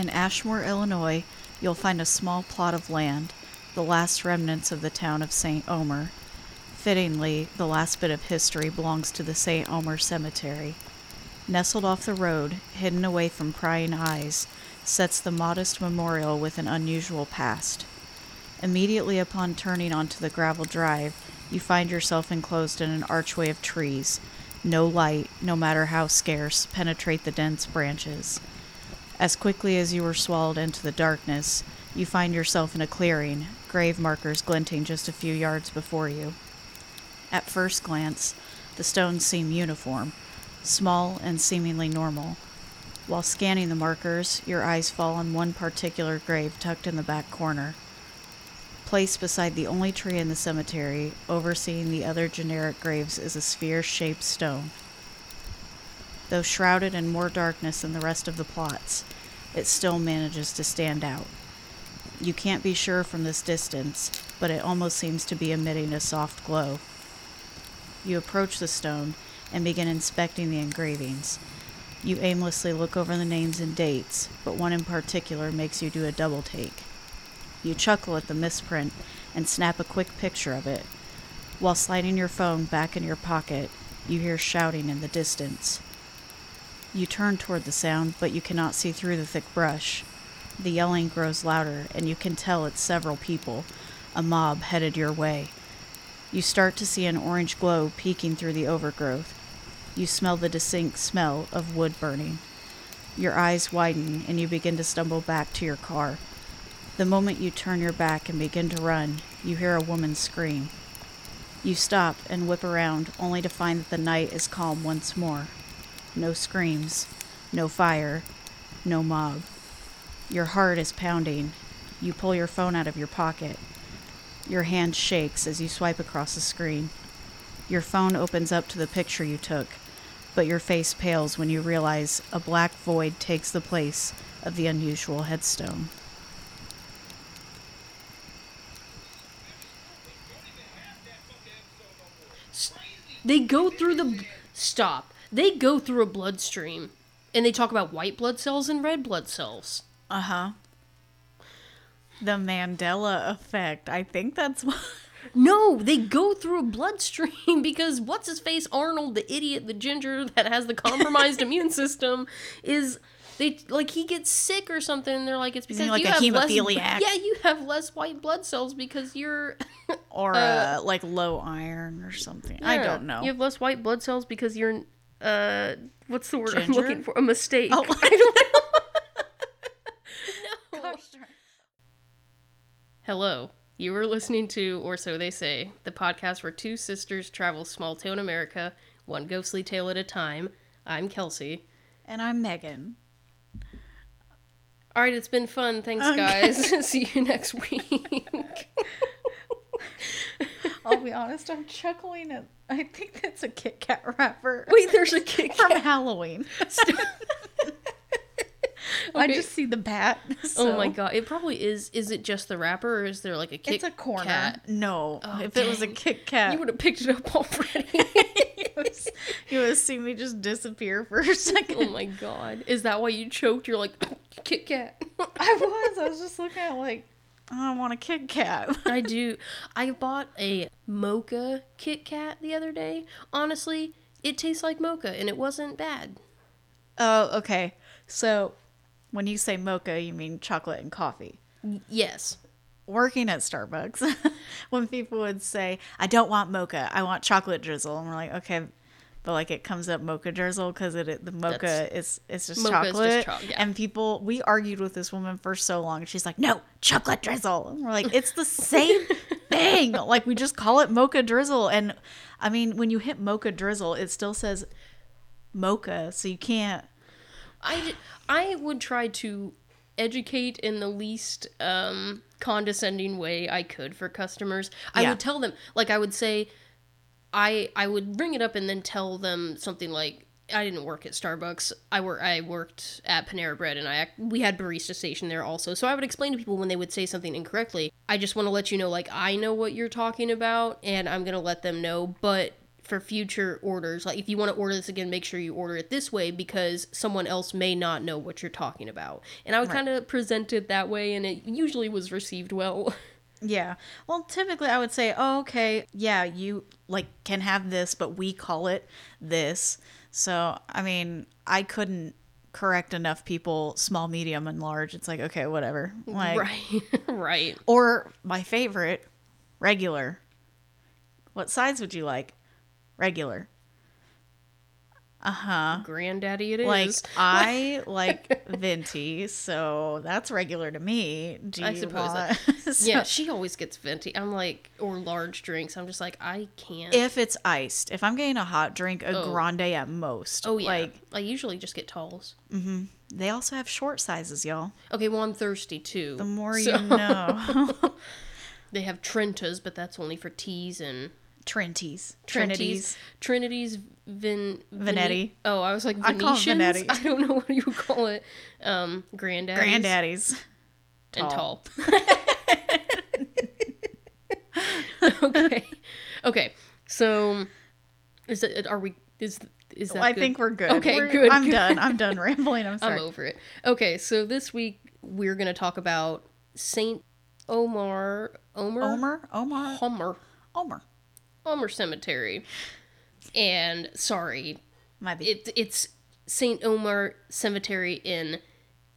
In Ashmore, Illinois, you'll find a small plot of land, the last remnants of the town of St. Omer. Fittingly, the last bit of history belongs to the St. Omer Cemetery. Nestled off the road, hidden away from prying eyes, sets the modest memorial with an unusual past. Immediately upon turning onto the gravel drive, you find yourself enclosed in an archway of trees. No light, no matter how scarce, penetrate the dense branches. As quickly as you were swallowed into the darkness, you find yourself in a clearing, grave markers glinting just a few yards before you. At first glance, the stones seem uniform, small and seemingly normal. While scanning the markers, your eyes fall on one particular grave tucked in the back corner. Placed beside the only tree in the cemetery, overseeing the other generic graves, is a sphere shaped stone. Though shrouded in more darkness than the rest of the plots, it still manages to stand out. You can't be sure from this distance, but it almost seems to be emitting a soft glow. You approach the stone and begin inspecting the engravings. You aimlessly look over the names and dates, but one in particular makes you do a double take. You chuckle at the misprint and snap a quick picture of it. While sliding your phone back in your pocket, you hear shouting in the distance. You turn toward the sound, but you cannot see through the thick brush. The yelling grows louder, and you can tell it's several people, a mob headed your way. You start to see an orange glow peeking through the overgrowth. You smell the distinct smell of wood burning. Your eyes widen, and you begin to stumble back to your car. The moment you turn your back and begin to run, you hear a woman scream. You stop and whip around, only to find that the night is calm once more. No screams, no fire, no mob. Your heart is pounding. You pull your phone out of your pocket. Your hand shakes as you swipe across the screen. Your phone opens up to the picture you took, but your face pales when you realize a black void takes the place of the unusual headstone. They go through the stop. They go through a bloodstream, and they talk about white blood cells and red blood cells. Uh huh. The Mandela effect. I think that's what. No, they go through a bloodstream because what's his face Arnold, the idiot, the ginger that has the compromised immune system, is they like he gets sick or something. And they're like it's because like you a have less. Yeah, you have less white blood cells because you're. Or uh, like low iron or something. I don't know. You have less white blood cells because you're. Uh, what's the word I'm looking for? A mistake. Oh. I don't know. no. Hello. You were listening to, or so they say, the podcast where two sisters travel small town America, one ghostly tale at a time. I'm Kelsey. And I'm Megan. All right, it's been fun. Thanks, Okay. guys. See you next week. I'll be honest, I'm chuckling at. I think that's a Kit Kat wrapper Wait, there's a kick. from Halloween. I just see the bat. Oh my god! It probably is. Is it just the wrapper, or is there like a Kit It's a corner. Kat? No, Oh, if it was a. Kit Kat, You would have picked it up already. you would have seen me just disappear for a second. oh my god! Is that why you choked? You're like Kit Kat. I was. I was just looking at like, I want a Kit Kat. I do. I bought a mocha Kit Kat the other day. Honestly, it tastes like mocha, and it wasn't bad. Oh, okay. So, when you say mocha, you mean chocolate and coffee. Yes. Working at Starbucks, when people would say, "I don't want mocha, I want chocolate drizzle," and we're like, "Okay." But like it comes up mocha drizzle because it the mocha That's- is it's just chocolate, just cho- yeah. and people we argued with this woman for so long. She's like, "No, chocolate drizzle," and we're like, "It's the same thing." Like we just call it mocha drizzle, and I mean when you hit mocha drizzle, it still says mocha, so you can't. I I would try to educate in the least um, condescending way I could for customers. I Yeah. would tell them, like, I would say, I I would bring it up and then tell them something like, I didn't work at Starbucks. I work. I worked at Panera Bread, and I we had barista station there also. So I would explain to people when they would say something incorrectly. I just want to let you know, like I know what you're talking about, and I'm gonna let them know. But for future orders, like if you want to order this again, make sure you order it this way because someone else may not know what you're talking about. And I would kind of present it that way, and it usually was received well. Yeah. Well, typically I would say, oh, okay, yeah, you like can have this, but we call it this. So, I mean, I couldn't correct enough people small, medium, and large. It's like, okay, whatever. Like, right, right. Or my favorite, regular. What size would you like? Regular. Uh-huh. Granddaddy, it is. Like I like venti, so that's regular to me. Do I you suppose want- So yeah, she always gets venti. I'm like, or large drinks. I'm just like, I can't. If it's iced, if I'm getting a hot drink, a Oh. grande at most. oh yeah, Like I usually just get talls. Mm-hmm. they also have short sizes, y'all. Okay, well I'm thirsty too. The more so- you know. They have Trentas, but that's only for teas and Trinities. Trinities. Trinities, Vin, Vene- Venetti. Oh, I was like I Venetians. Venetti. I don't know what you call it. Um, granddaddies. Granddaddies. and Tall. tall. okay. Okay. So is it are we is is that I good? think we're good. Okay, We're- good, I'm good. done. I'm done rambling. I'm sorry. I'm over it. Okay, so this week we're going to talk about Saint Omar Omer Omer? Omar? Homer Omer. Homer Cemetery. And sorry, Might be. it, it's St. Omer Cemetery in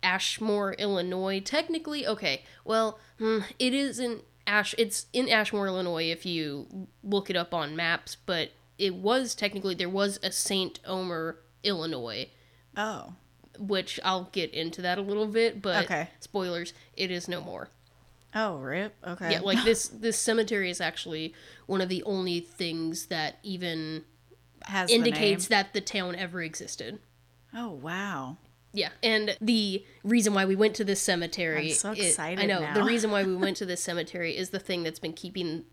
Ashmore, Illinois. Technically, okay. Well, hmm, it is in Ash. It's in Ashmore, Illinois. If you look it up on maps, but it was technically there was a St. Omer, Illinois, oh. which I'll get into that a little bit. But Okay. spoilers, it is no more. Oh, rip. Okay. Yeah, like this this cemetery is actually one of the only things that even Has the indicates name. that the town ever existed. Oh, wow. Yeah, and the reason why we went to this cemetery, I'm so i- excited I know now. the reason why we went to this cemetery is the thing that's been keeping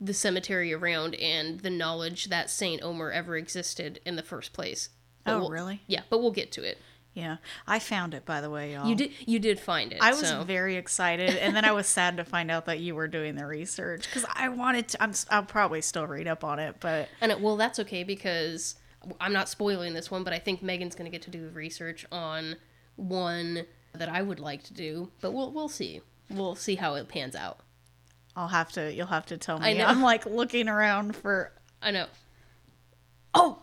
the cemetery around and the knowledge that Saint Omer ever existed in the first place. But Oh, we'll- really? Yeah, but we'll get to it. Yeah. I found it, by the way, y'all. You did you did find it. I was so. very excited, and then I was sad to find out that you were doing the research because I wanted to. I'm, I'll probably still read up on it, but And it, well, that's okay because I'm not spoiling this one, but I think Megan's going to get to do research on one that I would like to do. But we'll we'll see. We'll see how it pans out. I'll have to. You'll have to tell me. I know. I'm like looking around for. I know. Oh,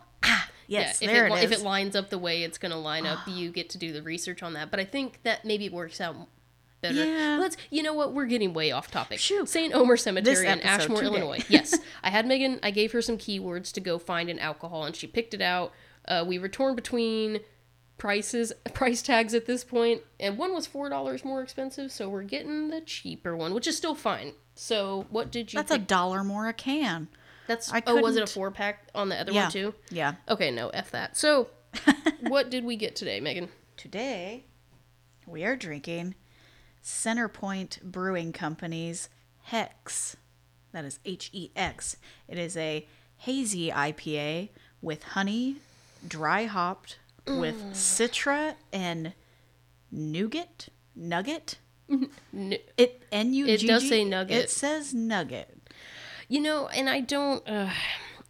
yes, yeah, if there it, it is. if it lines up the way it's going to line up, you get to do the research on that. But I think that maybe works out better. Yeah. Let's. You know what? We're getting way off topic. Shoot. Saint Omer Cemetery in Ashmore, today. Illinois. Yes, I had Megan. I gave her some keywords to go find an alcohol, and she picked it out. Uh, we were torn between prices, price tags at this point, and one was four dollars more expensive, so we're getting the cheaper one, which is still fine. So, what did you? That's a dollar more a can. That's I oh, was it a four pack on the other Yeah. one too? Yeah. Okay, no, f that. So, what did we get today, Megan? Today, we are drinking Centerpoint Brewing Company's Hex. That is H E X. It is a hazy IPA with honey, dry hopped, with mm. citra and nougat. Nugget. N- It N U G G. It does say nugget. It says nugget. You know, and I don't. Uh,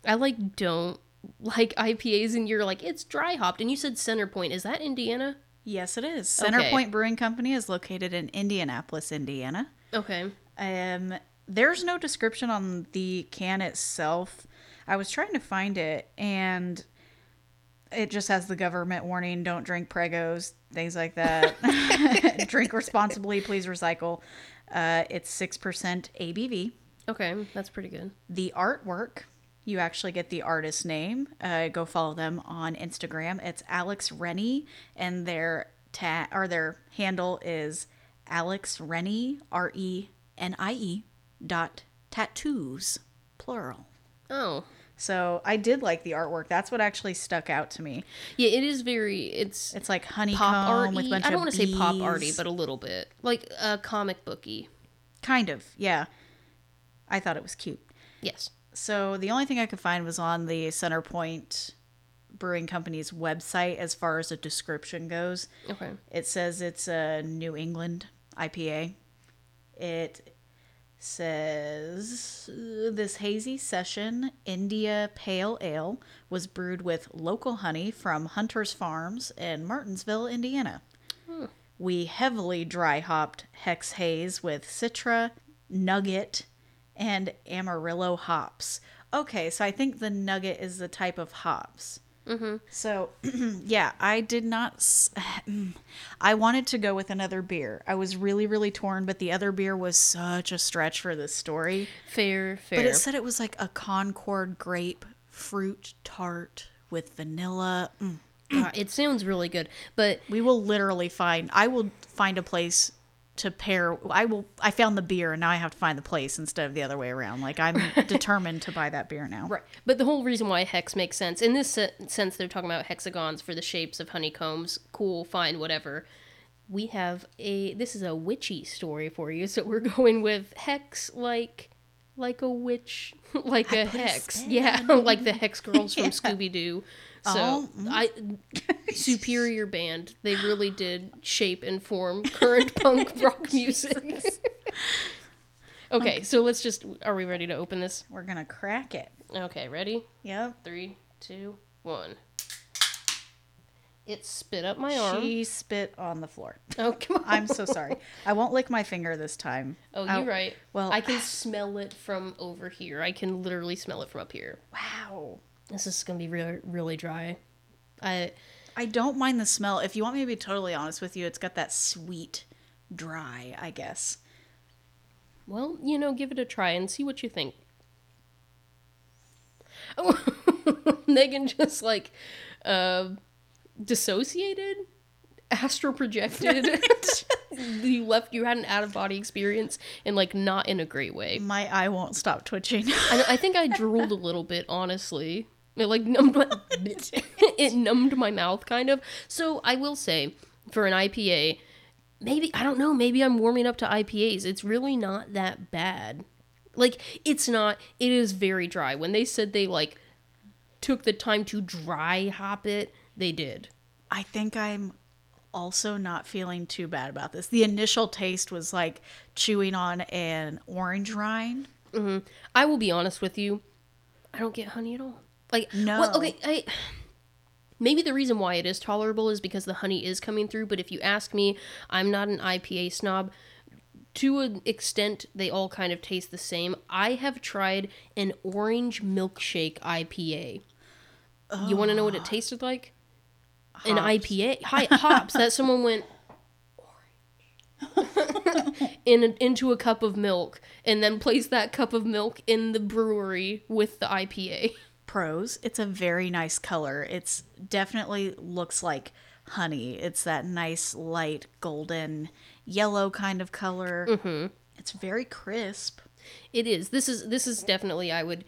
I like don't like IPAs, and you're like it's dry hopped, and you said Center Point. Is that Indiana? Yes, it is. Okay. Centerpoint Brewing Company is located in Indianapolis, Indiana. Okay. Um, there's no description on the can itself. I was trying to find it, and it just has the government warning: don't drink pregos, things like that. drink responsibly, please recycle. Uh, it's six percent ABV. Okay, that's pretty good. The artwork, you actually get the artist name. Uh, go follow them on Instagram. It's Alex Renie, and their ta- or their handle is Alex Renie R E N I E dot tattoos plural. Oh, So I did like the artwork. That's what actually stuck out to me. yeah, it is very. It's It's like honeycomb pop arty. with a bunch I don't of want to say pop arty, but a little bit like a comic booky. kind of, yeah. I thought it was cute. Yes. So the only thing I could find was on the Centerpoint Brewing Company's website as far as a description goes. Okay. It says it's a New England IPA. It says this hazy session India Pale Ale was brewed with local honey from Hunter's Farms in Martinsville, Indiana. Hmm. We heavily dry hopped Hex Haze with Citra, Nugget, and Amarillo hops. Okay, so I think the Nugget is the type of hops. Mm-hmm. So, yeah, I did not. s- I wanted to go with another beer. I was really, really torn, but the other beer was such a stretch for this story. Fair, fair. But it said it was like a Concord grape fruit tart with vanilla. Mm. It sounds really good, but We will literally find. I will find a place to pair. I will. I found the beer, and now I have to find the place instead of the other way around. Like I'm determined to buy that beer now. right. But the whole reason why hex makes sense in this sense, they're talking about hexagons for the shapes of honeycombs. Cool, fine, whatever. We have a. This is a witchy story for you, so we're going with hex like. Like a witch, like a put a hex, yeah, like the hex girls from Yeah. Scooby Doo. So Oh, mm. I, superior band. They really did shape and form current punk rock music. okay, so let's just. Are we ready to open this? We're gonna crack it. Okay, ready? Yep. Three, two, one. It spit up my arm. She spit on the floor. Oh, come on. I'm so sorry. I won't lick my finger this time. Oh, you're right. well- I can smell it from over here. I can literally smell it from up here. Wow. This is gonna be really, really dry. I I don't mind the smell. If you want me to be totally honest with you, it's got that sweet, dry, I guess. well, you know, give it a try and see what you think. Oh, Megan just like uh, dissociated, astral projected. you left. You had an out of body experience, and like not in a great way. My eye won't stop twitching. I, I think I drooled a little bit, honestly. It like numbed my, it numbed my mouth kind of. So I will say, for an IPA, maybe I don't know. Maybe I'm warming up to IPAs. It's really not that bad. Like it's not. It is very dry. When they said they like took the time to dry hop it, they did. I think I'm also not feeling too bad about this. The initial taste was like chewing on an orange rind. Mm-hmm. I will be honest with you. I don't get honey at all. Like No. Well, okay. I maybe the reason why it is tolerable is because the honey is coming through. But if you ask me, I'm not an IPA snob. To an extent, they all kind of taste the same. I have tried an orange milkshake IPA. You want to know what it tasted like? An IPA. Hi, hops. that someone went orange in a, into a cup of milk and then placed that cup of milk in the brewery with the IPA. Pros, it's a very nice color. It's definitely looks like honey. It's that nice light golden yellow kind of color. Mm-hmm. It's very crisp. It is. This is this is definitely I would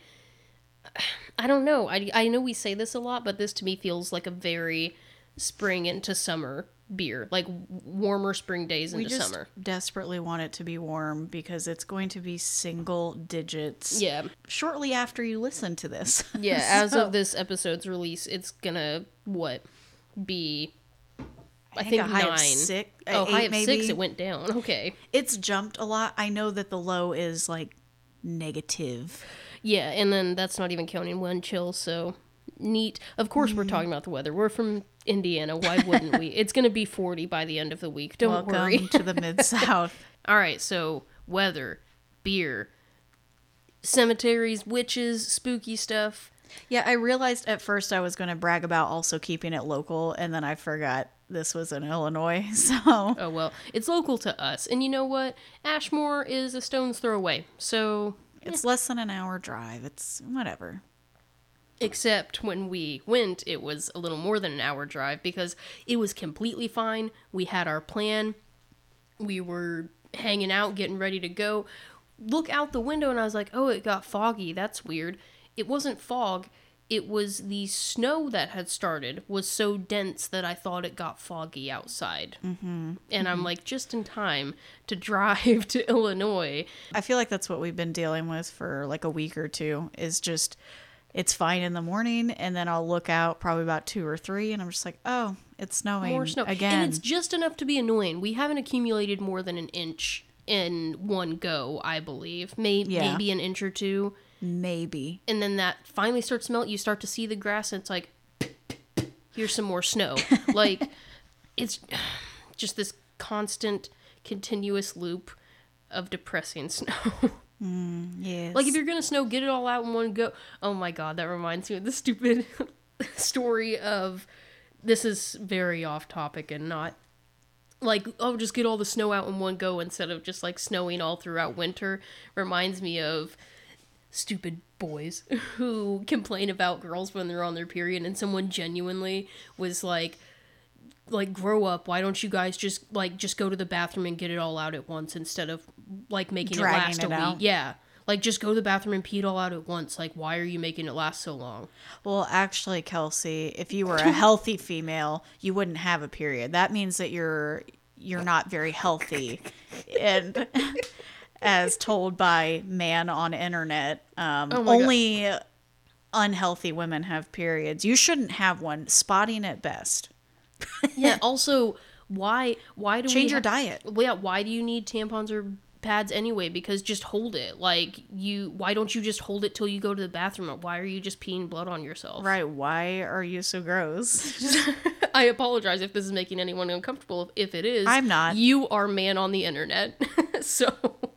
I don't know. I I know we say this a lot, but this to me feels like a very spring into summer beer, like warmer spring days We into just summer. desperately want it to be warm because it's going to be single digits. Yeah. Shortly after you listen to this. Yeah, as of this episode's release, it's gonna what be I, think think, high of six- oh, eight high of six. It went down. Okay. it's jumped a lot. I know that the low is like negative. Yeah, and then that's not even counting one chill. So neat. Of course, Mm. we're talking about the weather. We're from Indiana. Why wouldn't we? It's gonna be forty by the end of the week. Don't Welcome worry. to the mid south. All right, so weather, beer, cemeteries, witches, spooky stuff. Yeah, I realized at first I was going to brag about also keeping it local, and then I forgot this was in Illinois. So Oh well, it's local to us, and you know what? Ashmore is a stone's throw away. So, it's eh. less than an hour drive. It's whatever. Except when we went, it was a little more than an hour drive because it was completely fine. We had our plan. We were hanging out, getting ready to go. Look out the window, and I was like, "Oh, it got foggy. That's weird." It wasn't fog. It was the snow that had started was so dense that I thought it got foggy outside. Mm-hmm. And I'm like, just in time to drive to Illinois. I feel like that's what we've been dealing with for like a week or two is just it's fine in the morning and then I'll look out probably about 2 or 3 and I'm just like, "Oh, it's snowing more snow again." and it's just enough to be annoying we haven't accumulated more than an inch in one go, I believe. May- Yeah. Maybe an inch or two. Maybe. And then that finally starts to melt. You start to see the grass, and it's like, here's some more snow. like, it's just this constant, continuous loop of depressing snow. Mm, yes. Like if you're gonna snow, get it all out in one go. Oh my god, that reminds me of the stupid story of this is very off topic and not like oh just get all the snow out in one go instead of just like snowing all throughout winter. Reminds me of stupid boys who complain about girls when they're on their period and someone genuinely was like like grow up why don't you guys just like just go to the bathroom and get it all out at once instead of like making Dragging it last it a week yeah like just go to the bathroom and pee it all out at once like why are you making it last so long Well, actually, Kelsey, if you were a healthy female, you wouldn't have a period. That means that you're you're not very healthy, and as told by man on internet, um, Oh my God. only unhealthy women have periods. You shouldn't have one. Spotting at best. yeah also why why do Change we your ha- diet. yeah why do you need tampons or pads anyway because just hold it like you why don't you just hold it till you go to the bathroom why are you just peeing blood on yourself Right? Why are you so gross? I apologize if this is making anyone uncomfortable. If it is, I'm not. You are man on the internet, so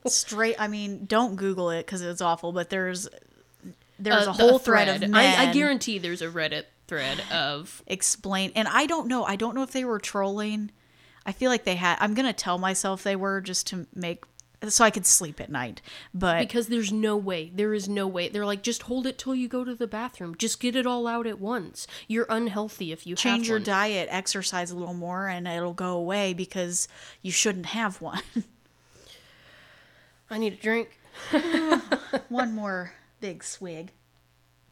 Straight. I mean, don't Google it because it's awful. But there's there's Uh, a whole thread, of men. I, I guarantee there's a Reddit thread of explain and i don't know i don't know if they were trolling i feel like they had i'm gonna tell myself they were just to make so i could sleep at night but because there's no way. There is no way. They're like, just hold it till you go to the bathroom. Just get it all out at once. You're unhealthy if you change your one. diet exercise a little more and it'll go away because you shouldn't have one I need a drink. one more big swig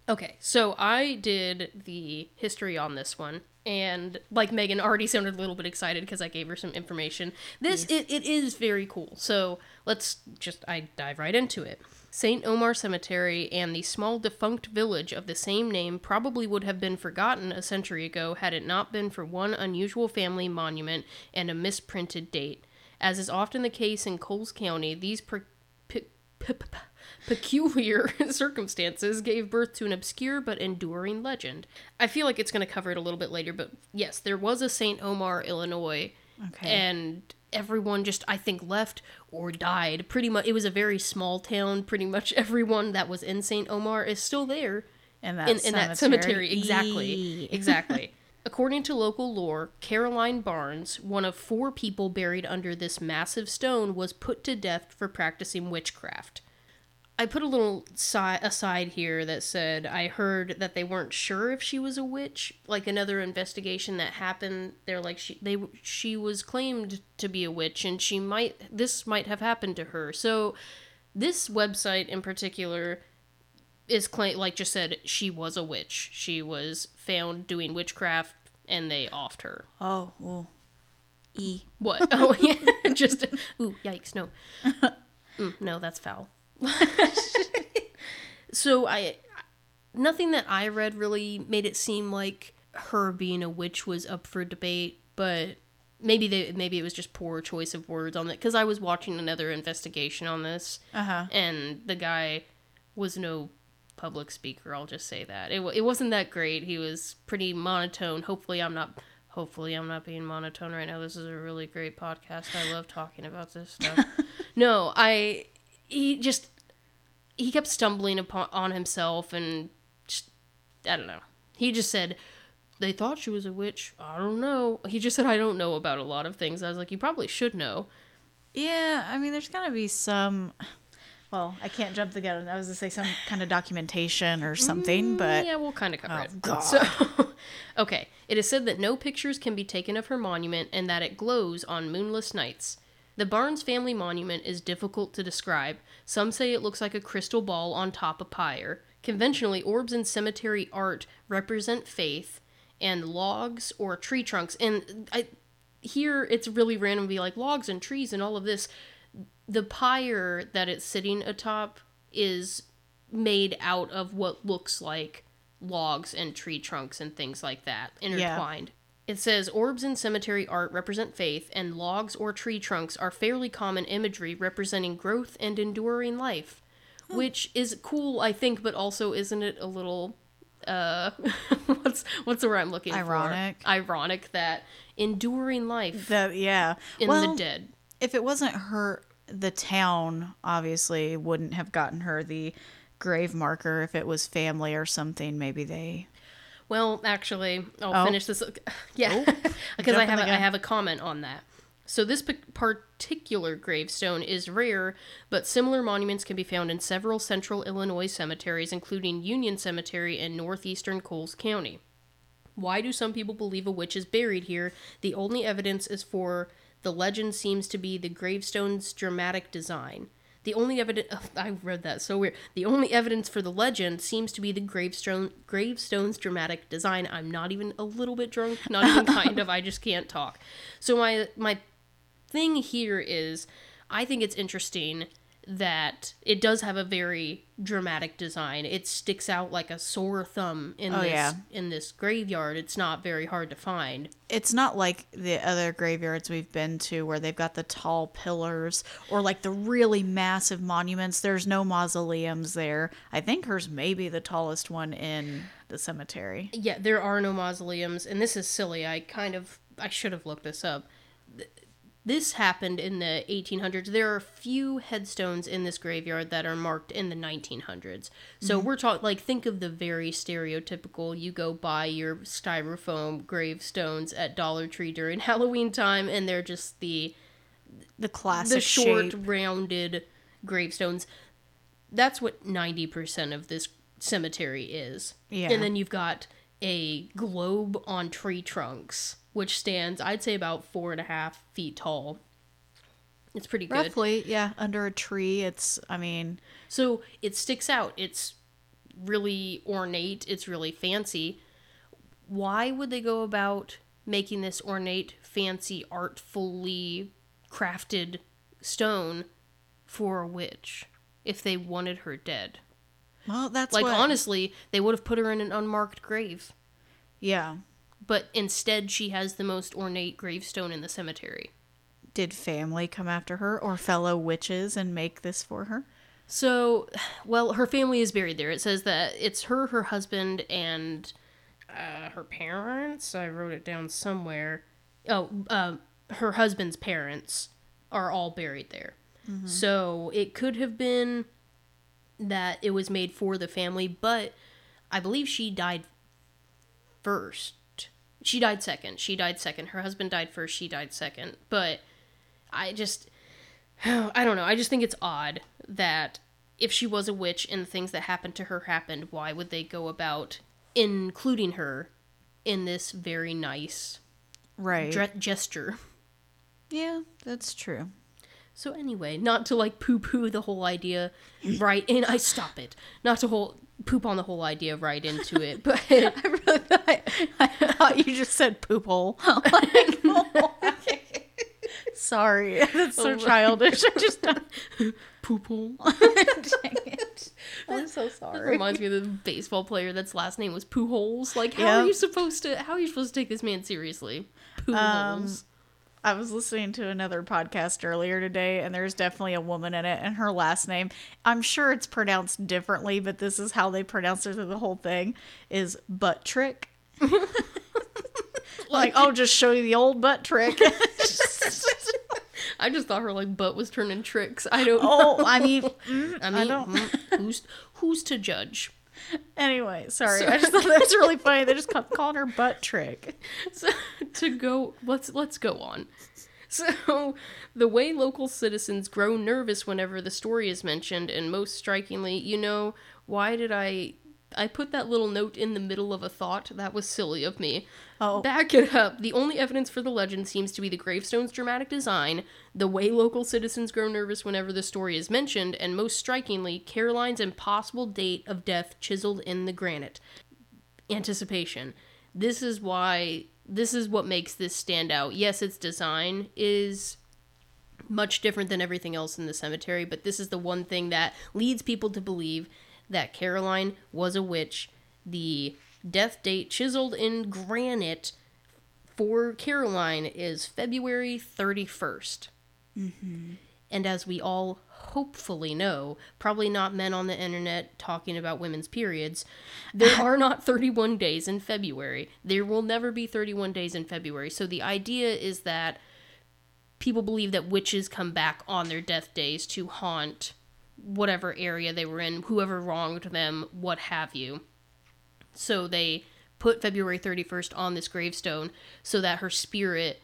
Okay, so I did the history on this one, and like Megan already sounded a little bit excited because I gave her some information. This it, it is very cool. So let's just I dive right into it. Saint Omar Cemetery and the small defunct village of the same name probably would have been forgotten a century ago had it not been for one unusual family monument and a misprinted date. As is often the case in Coles County, these per- pe- pe- pe- peculiar circumstances gave birth to an obscure but enduring legend. I feel like it's going to cover it a little bit later, but yes, there was a St. Omar, Illinois, Okay. and everyone just, I think, left or died. Pretty much, it was a very small town. Pretty much everyone that was in St. Omar is still there in that in, in that cemetery. Exactly. Exactly. According to local lore, Caroline Barnes, one of four people buried under this massive stone, was put to death for practicing witchcraft. I put a little si- aside here that said I heard that they weren't sure if she was a witch. Like another investigation that happened, they're like she they she was claimed to be a witch, and she might this might have happened to her. So this website in particular is claim like just said she was a witch. She was found doing witchcraft, and they offed her. oh well e What? oh yeah, just ooh yikes! No, mm, no, that's foul. so I, nothing that I read really made it seem like her being a witch was up for debate, but maybe they maybe it was just poor choice of words on it because I was watching another investigation on this, uh-huh and the guy was no public speaker. I'll just say that it it wasn't that great. He was pretty monotone. Hopefully, I'm not. Hopefully, I'm not being monotone right now. This is a really great podcast. I love talking about this stuff. no, I. He just he kept stumbling upon on himself and just I don't know. He just said they thought she was a witch. I don't know. He just said I don't know about a lot of things. I was like, you probably should know. Yeah, I mean, there's gotta be some. Well, I can't jump the gun. I was gonna say some kind of documentation or something, mm, but yeah, we'll kind of cover Oh, it. God. So, okay, it is said that no pictures can be taken of her monument and that it glows on moonless nights. The Barnes family monument is difficult to describe. Some say it looks like a crystal ball on top of a pyre. Conventionally, orbs in cemetery art represent faith, and logs or tree trunks. And I, here it's really random to be like logs and trees and all of this. The pyre that it's sitting atop is made out of what looks like logs and tree trunks and things like that intertwined. It says orbs in cemetery art represent faith, and logs or tree trunks are fairly common imagery representing growth and enduring life, which is cool, I think, but also isn't it a little uh what's what's the word I'm looking Ironic. for? Ironic that enduring life yeah. in well, the dead. if it wasn't her, the town obviously wouldn't have gotten her the grave marker. If it was family or something, maybe they. Well, actually, I'll Oh. finish this. Yeah, because I have a, I have a comment on that. So this pa- particular gravestone is rare, but similar monuments can be found in several central Illinois cemeteries, including Union Cemetery in northeastern Coles County. Why do some people believe a witch is buried here? The only evidence is for the legend seems to be the gravestone's dramatic design. The only evidence I read that so weird. The only evidence for the legend seems to be the gravestone gravestone's dramatic design. I'm not even a little bit drunk, not even kind of. I just can't talk. So my my thing here is I think it's interesting that it does have a very dramatic design. It sticks out like a sore thumb in Oh, this yeah. in this graveyard. It's not very hard to find. It's not like the other graveyards we've been to where they've got the tall pillars or like the really massive monuments. There's no mausoleums there. I think hers may be the tallest one in the cemetery. Yeah, there are no mausoleums, and this is silly. I kind of I should have looked this up. Th- This happened in the 1800s. There are a few headstones in this graveyard that are marked in the 1900s. So mm-hmm. we're talking like think of the very stereotypical. You go buy your styrofoam gravestones at Dollar Tree during Halloween time, and they're just the The classic the short shape. rounded gravestones that's what 90% of this cemetery is Yeah. and then you've got a globe on tree trunks which stands i'd say about four and a half feet tall. It's pretty good. Roughly, yeah, under a tree. It's, I mean, so it sticks out. It's really ornate. It's really fancy. Why would they go about making this ornate fancy artfully crafted stone for a witch if they wanted her dead? Well, that's like what, honestly they would have put her in an unmarked grave. Yeah. But instead she has the most ornate gravestone in the cemetery Did family come after her or fellow witches and make this for her? So, well, her family is buried there. It says that it's her, her husband, and uh, her parents. I wrote it down somewhere. Oh, um, her husband's parents are all buried there. So it could have been that it was made for the family, but I believe she died first. She died second. She died second. Her husband died first. She died second. But I just. I don't know. I just think it's odd that if she was a witch and the things that happened to her happened, why would they go about including her in this very nice Right. dre- gesture? yeah, that's true. So anyway, not to like poo-poo the whole idea right and I stop it. Not to whole poop on the whole idea right into it, but I really thought, I thought you just said poop hole. Like, Sorry, that's so Oh. childish. I just poop hole. Dang it. I'm so sorry. Reminds me of the baseball player that's last name was Pujols. Like, how are you supposed to? How are you supposed to take this man seriously? Pooh Um, Holes. I was listening to another podcast earlier today, and there's definitely a woman in it, and her last name, I'm sure it's pronounced differently, but this is how they pronounce it through the whole thing, is butt trick. like, oh, just show you the old butt trick. I just thought her like butt was turning tricks. I don't. oh, I mean, mm, I mean, don't- mm, who's who's to judge? anyway, sorry. I just thought that was really funny. They just kept calling her butt trick. So to go, let's let's go on. So the way local citizens grow nervous whenever the story is mentioned, and most strikingly, you know, why did I? I put that little note in the middle of a thought. That was silly of me. Oh. Back it up. The only evidence for the legend seems to be the gravestone's dramatic design, the way local citizens grow nervous whenever the story is mentioned, and most strikingly, Caroline's impossible date of death chiseled in the granite. Anticipation. This is why. This is what makes this stand out. Yes, its design is much different than everything else in the cemetery, but this is the one thing that leads people to believe that Caroline was a witch. The death date chiseled in granite for Caroline is February 31st. Mm-hmm. And as we all hopefully know, probably not men on the internet talking about women's periods, there are not 31 days in February. There will never be 31 days in February. So the idea is that people believe that witches come back on their death days to haunt whatever area they were in, whoever wronged them, what have you. So they put February 31st on this gravestone so that her spirit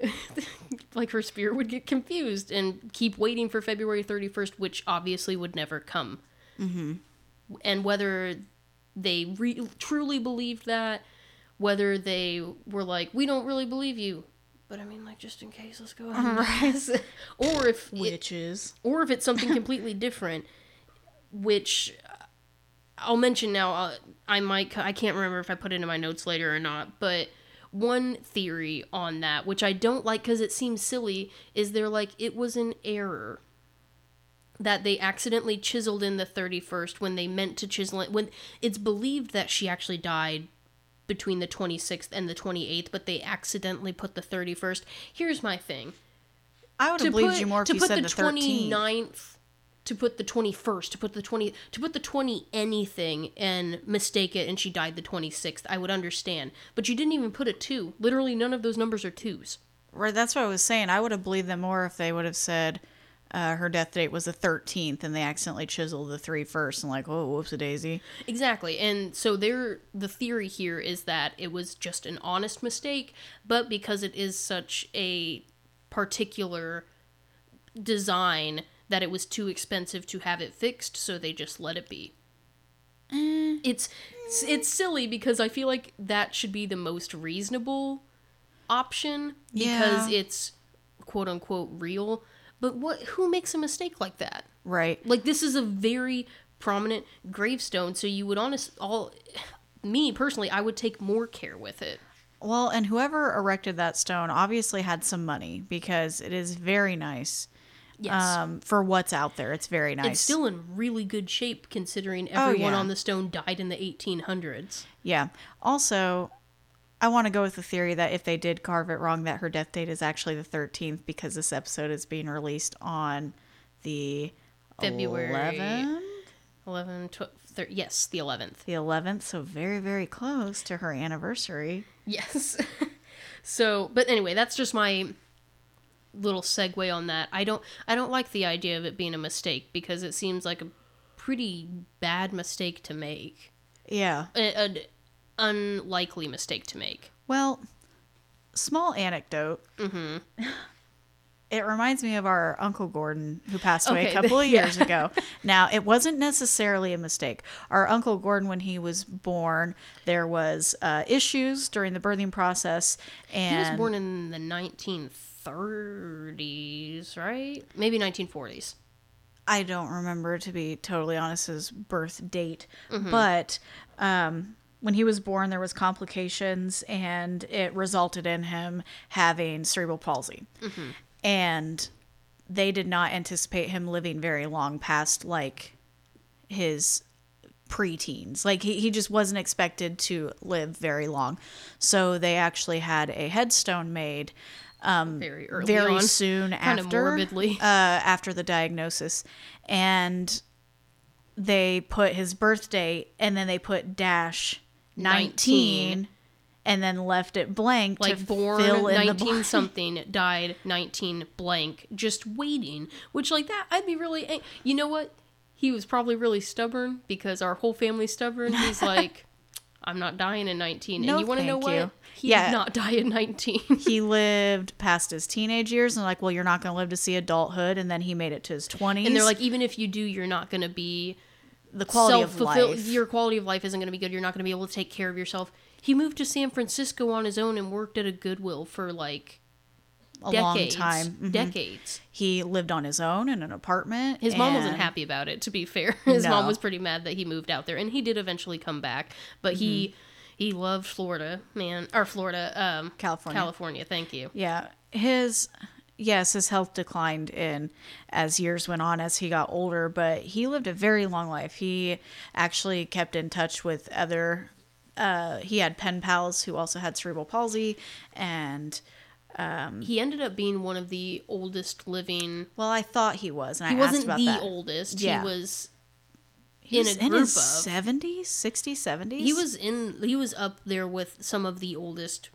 like her spirit would get confused and keep waiting for February 31st, which obviously would never come. Mm-hmm. And whether they re- truly believed that, whether they were like, we don't really believe you, but I mean, like, just in case, let's go ahead. or if it, Witches. or if it's something completely different, which I'll mention now. Uh, I might, I can't remember if I put it in my notes later or not, but one theory on that, which I don't like because it seems silly, is they're like, it was an error that they accidentally chiseled in the 31st when they meant to chisel it. When it's believed that she actually died between the 26th and the 28th, but they accidentally put the 31st. Here's my thing I would have believed put, you more if to you put said the the 13th. 29th to put the 21st to put the 20 to put the 20 anything and mistake it and she died the 26th i would understand but you didn't even put a 2 literally none of those numbers are 2s Right, that's what I was saying. I would have believed them more if they would have said uh, her death date was the 13th and they accidentally chiseled the three first and like, oh, whoops a daisy. exactly and so there the theory here is that it was just an honest mistake but because it is such a particular design that it was too expensive to have it fixed so they just let it be it's it's silly because I feel like that should be the most reasonable option because Yeah. it's quote unquote real. But what who makes a mistake like that? Right. Like this is a very prominent gravestone, so you would honest all me personally, I would take more care with it. Well, and whoever erected that stone obviously had some money because it is very nice. Yes. Um, for what's out there, it's very nice. it's still in really good shape considering everyone yeah. on the stone died in the 1800s. Yeah. Also, I want to go with the theory that if they did carve it wrong, that her death date is actually the 13th because this episode is being released on the February 11th? 11 12, 13, yes, the 11th. The 11th, so very, very close to her anniversary. Yes. so, but anyway, that's just my little segue on that. I don't I don't like the idea of it being a mistake because it seems like a pretty bad mistake to make. Yeah. An unlikely mistake to make. Well, small anecdote. Mm-hmm. It reminds me of our Uncle Gordon who passed away Okay, a couple of yeah. years ago. Now, it wasn't necessarily a mistake. Our Uncle Gordon, when he was born, there was uh, issues during the birthing process, and He was born in the 1930s, right? Maybe 1940s. I don't remember to be totally honest his birth date, Mm-hmm. but um, when he was born, there was complications, and it resulted in him having cerebral palsy, Mm-hmm. and they did not anticipate him living very long past like his preteens. Like he, he just wasn't expected to live very long, so they actually had a headstone made Very early very on. soon Kinda after morbidly. uh, after the diagnosis, and they put his birth date and then they put dash nineteen, 19. and then left it blank like to born fill in the 19 something died 19 blank just waiting which like that i'd be really ang- you know what he was probably really stubborn because our whole family's stubborn he's like i'm not dying in 19 No, and you want to know what you. he Yeah. did not die in 19 he lived past his teenage years and like, well, you're not going to live to see adulthood, and then he made it to his twenties. and they're like even if you do you're not going to be the quality of life. your quality of life isn't going to be good you're not going to be able to take care of yourself he moved to san francisco on his own and worked at a goodwill for like a decades long time. Mhm. decades He lived on his own in an apartment. His mom wasn't happy about it, to be fair. His mom was pretty mad that he moved out there, and he did eventually come back. But he Mm-hmm. he loved Florida, man, or Florida, um, California. California. Thank you. Yeah, his yes, his health declined in as years went on as he got older, but he lived a very long life. He actually kept in touch with other uh, he had pen pals who also had cerebral palsy, and He ended up being one of the oldest living. well, I thought he was, and He I wasn't about the that. oldest. Yeah. He was He in was a in group his of. seventies, sixties, seventies. He was in. He was up there with some of the oldest.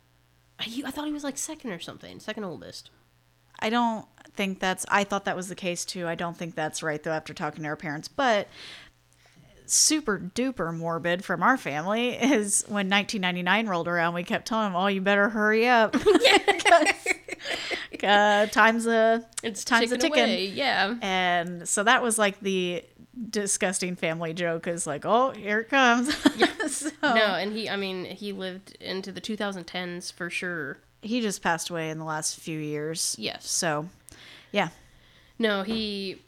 I, I thought he was like second or something, second oldest. I don't think that's. I thought that was the case too. I don't think that's right though. After talking to our parents, but super duper morbid from our family is when 1999 rolled around. We kept telling them, "Oh, you better hurry up." uh, time's a It's time's a ticking away, Yeah. And so that was like the disgusting family joke is like, "Oh, here it comes." so, No, and he. I mean, he lived into the 2010s for sure. He just passed away in the last few years. Yes. So, yeah. No, he.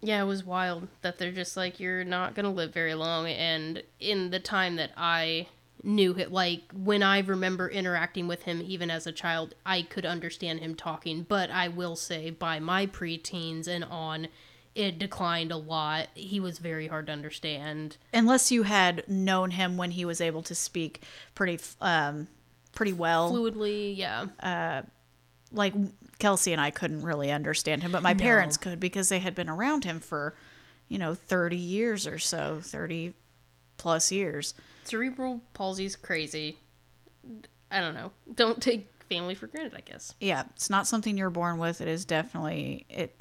Yeah, it was wild that they're just like you're not gonna live very long, and in the time that I knew it, like when I remember interacting with him, even as a child, I could understand him talking. But I will say, by my preteens and on, it declined a lot. He was very hard to understand. Unless you had known him when he was able to speak pretty um pretty well. Fluidly, yeah. Uh, like Kelsey and I couldn't really understand him, but my parents could because they had been around him for, you know, 30 years or so, 30 plus years. Cerebral palsy's crazy. I don't know. Don't take family for granted, I guess. Yeah, it's not something you're born with. It is definitely it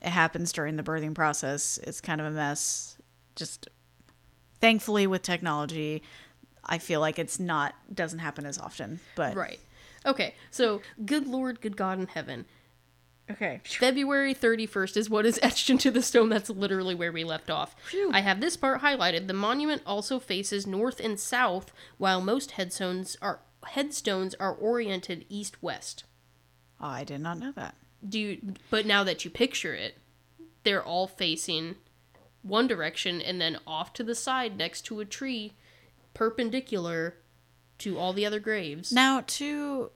it happens during the birthing process. It's kind of a mess. Just thankfully with technology, I feel like it's not doesn't happen as often, but Right. Okay, so good Lord, good God in heaven. Okay. February 31st is what is etched into the stone. That's literally where we left off. Phew. I have this part highlighted. The monument also faces north and south, while most headstones are headstones are oriented east-west. Oh, I did not know that. Do you, but now that you picture it, they're all facing one direction and then off to the side next to a tree, perpendicular to all the other graves. Now, to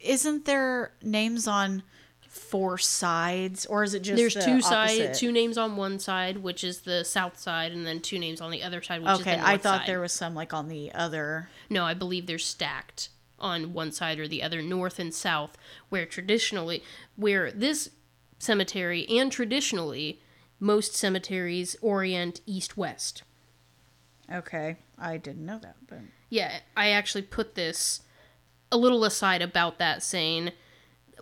isn't there names on four sides, or is it just There's the two sides, two names on one side, which is the south side, and then two names on the other side, which is the Okay, I thought side. there was some like on the other. No, I believe they're stacked on one side or the other, north and south, where traditionally, where this cemetery and traditionally, most cemeteries orient east west. Okay, I didn't know that, but Yeah, I actually put this a little aside about that saying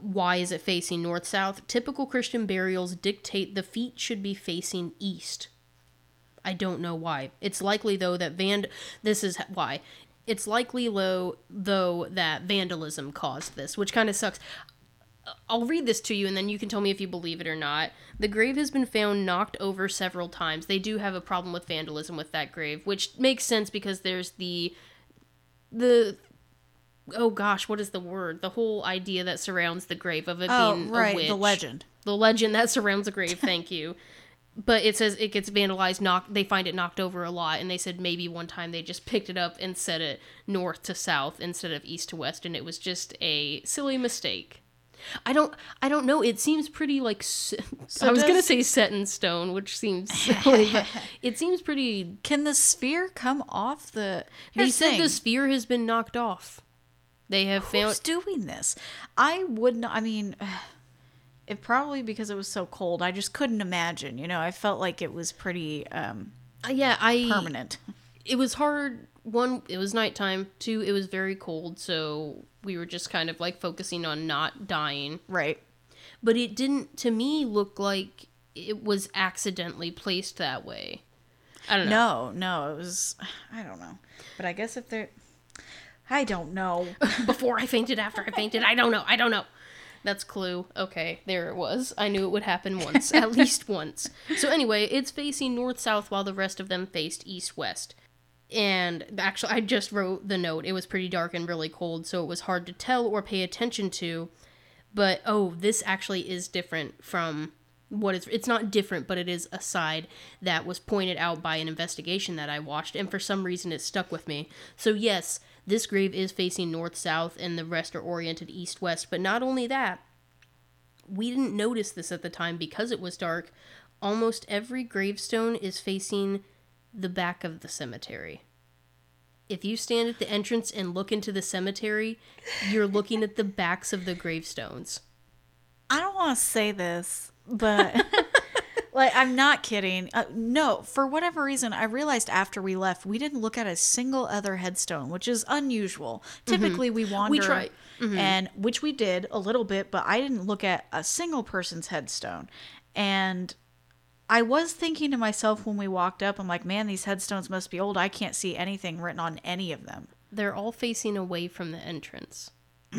why is it facing north south? Typical Christian burials dictate the feet should be facing east. I don't know why. It's likely though that van this is why. It's likely though though that vandalism caused this, which kind of sucks. I'll read this to you and then you can tell me if you believe it or not. The grave has been found knocked over several times. They do have a problem with vandalism with that grave, which makes sense because there's the the oh gosh, what is the word? The whole idea that surrounds the grave of it oh being a right, witch. the legend. The legend that surrounds the grave, thank you. But it says it gets vandalized, knocked they find it knocked over a lot, and they said maybe one time they just picked it up and set it north to south instead of east to west, and it was just a silly mistake. I don't I don't know. It seems pretty like I was gonna say set in stone, which seems silly, but it seems pretty. Can the sphere come off the? They said thing. the sphere has been knocked off. They have Who's found doing this? I would not. I mean, it probably because it was so cold. I just couldn't imagine. You know, I felt like it was pretty um, Uh, yeah, I permanent. it was hard one it was nighttime. Two it was very cold so we were just kind of like focusing on not dying. Right. but it didn't to me look like it was accidentally placed that way. I don't know. No, no, it was. I don't know, but I guess if they're, I don't know. before i fainted after i fainted i don't know i don't know. That's clue. Okay there it was. I knew it would happen once at least once. So anyway it's facing north south while the rest of them faced east west and actually i just wrote the note. It was pretty dark and really cold so it was hard to tell or pay attention to. But oh this actually is different from what is it's not different but it is a side that was pointed out by an investigation that i watched and for some reason it stuck with me. So yes this grave is facing north south and the rest are oriented east west but not only that we didn't notice this at the time because it was dark. Almost every gravestone is facing the back of the cemetery if you stand at the entrance and look into the cemetery, you're looking at the backs of the gravestones. I don't want to say this, but like I'm not kidding. Uh, no, for whatever reason, I realized after we left, we didn't look at a single other headstone, which is unusual. Typically, we wander, we try. and which we did a little bit, but I didn't look at a single person's headstone. And I was thinking to myself when we walked up, I'm like, man, these headstones must be old. I can't see anything written on any of them. They're all facing away from the entrance.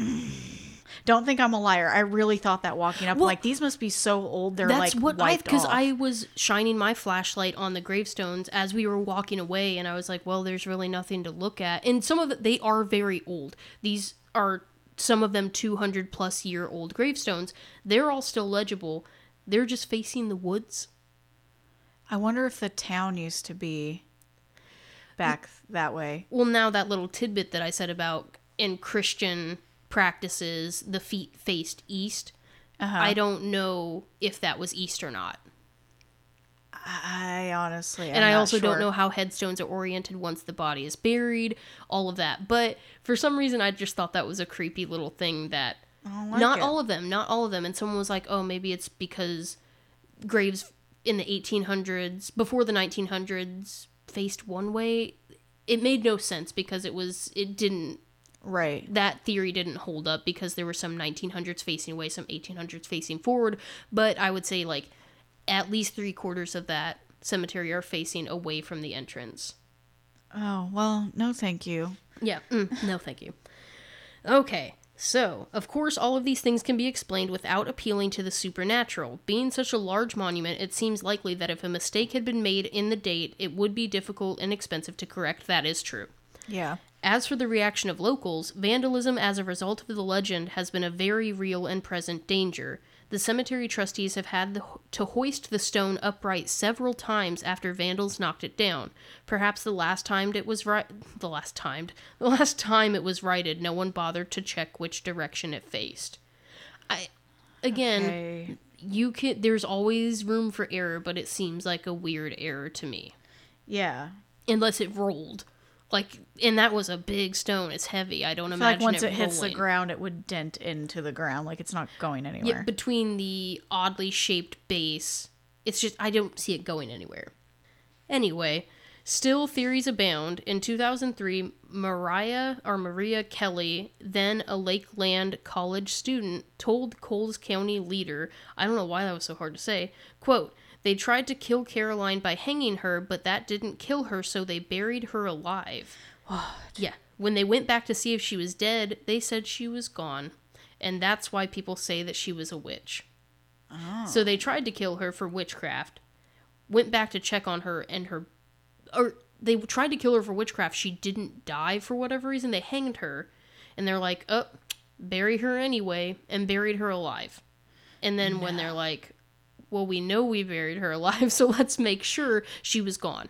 Don't think I'm a liar. I really thought that walking up, Well, like these must be so old. They're That's like what I because. I was shining my flashlight on the gravestones as we were walking away, and I was like, "Well, there's really nothing to look at." And some of it, they are very old. These are some of them 200 plus year old gravestones. They're all still legible. They're just facing the woods. I wonder if the town used to be back that way. Well, now that little tidbit that I said about in Christian practices, the feet faced east. Uh-huh. I don't know if that was east or not. I honestly, and I also don't know how headstones are oriented once the body is buried, all of that. But for some reason, I just thought that was a creepy little thing that like not it. all of them, not all of them. And someone was like, oh, maybe it's because graves in the 1800s, before the 1900s, faced one way. It made no sense because it was, it didn't, Right. that theory didn't hold up because there were some 1900s facing away, some 1800s facing forward. But I would say, like, at least three quarters of that cemetery are facing away from the entrance. Oh well, no, thank you. Yeah, mm, no, thank you. Okay, so, of course, all of these things can be explained without appealing to the supernatural. Being such a large monument, it seems likely that if a mistake had been made in the date, it would be difficult and expensive to correct. That is true. Yeah. As for the reaction of locals, vandalism as a result of the legend has been a very real and present danger. The cemetery trustees have had the, to hoist the stone upright several times after vandals knocked it down. Perhaps the last time it was right, the last timed, the last time it was righted, no one bothered to check which direction it faced. I, again, Okay. you can. There's always room for error, but it seems like a weird error to me Yeah. unless it rolled. Like, and that was a big stone. It's heavy. I don't I imagine like once it, it hits the ground, it would dent into the ground. Like it's not going Yeah, anywhere. between the oddly shaped base, it's just I don't see it going anywhere. Anyway, still theories abound. In 2003, Mariah or Maria Kelly, then a Lakeland college student, told Coles County leader, I don't know why that was so hard to say, quote, they tried to kill Caroline by hanging her, but that didn't kill her, so they buried her alive. Yeah. When they went back to see if she was dead, they said she was gone. And that's why people say that she was a witch. Oh. So they tried to kill her for witchcraft, went back to check on her, and her. Or they tried to kill her for witchcraft. She didn't die for whatever reason. They hanged her, and they're like, oh, bury her anyway, and buried her alive. And then when they're like, well, we know we buried her alive, so let's make sure she was gone.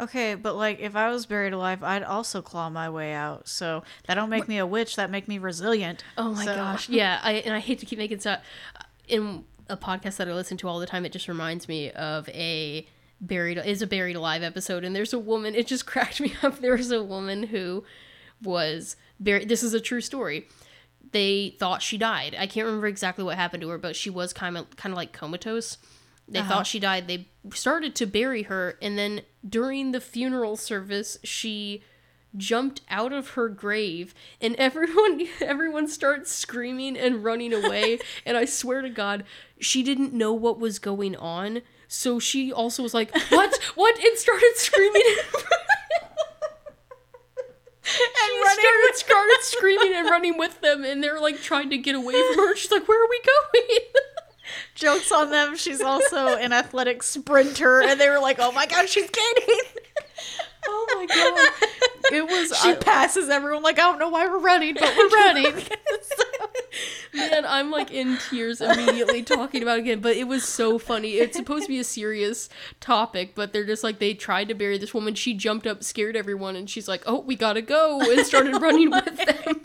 Okay, but like if I was buried alive, I'd also claw my way out. So that don't make me a witch. That make me resilient. Oh my So- gosh. Yeah, I and I hate to keep making so in a podcast that I listen to all the time, it just reminds me of a buried is a buried alive episode and there's a woman it just cracked me up. There's a woman who was buried this is a true story. They thought she died. I can't remember exactly what happened to her, but she was kind of kind of like comatose. They uh-huh. thought she died. They started to bury her and then during the funeral service she jumped out of her grave and everyone everyone starts screaming and running away and I swear to god she didn't know what was going on so she also was like what what and started screaming and running started, started screaming and running with them and they're like trying to get away from her she's like where are we going Jokes on them. She's also an athletic sprinter, and they were like, "Oh my god, she's kidding." Oh my god it was She I- passes everyone like, "I don't know why we're running, but we're running." Man, I'm like in tears immediately talking about it again, but it was so funny. It's supposed to be a serious topic, but they're just like they tried to bury this woman. She jumped up, scared everyone, and she's like, "Oh, we gotta go!" and started running with them.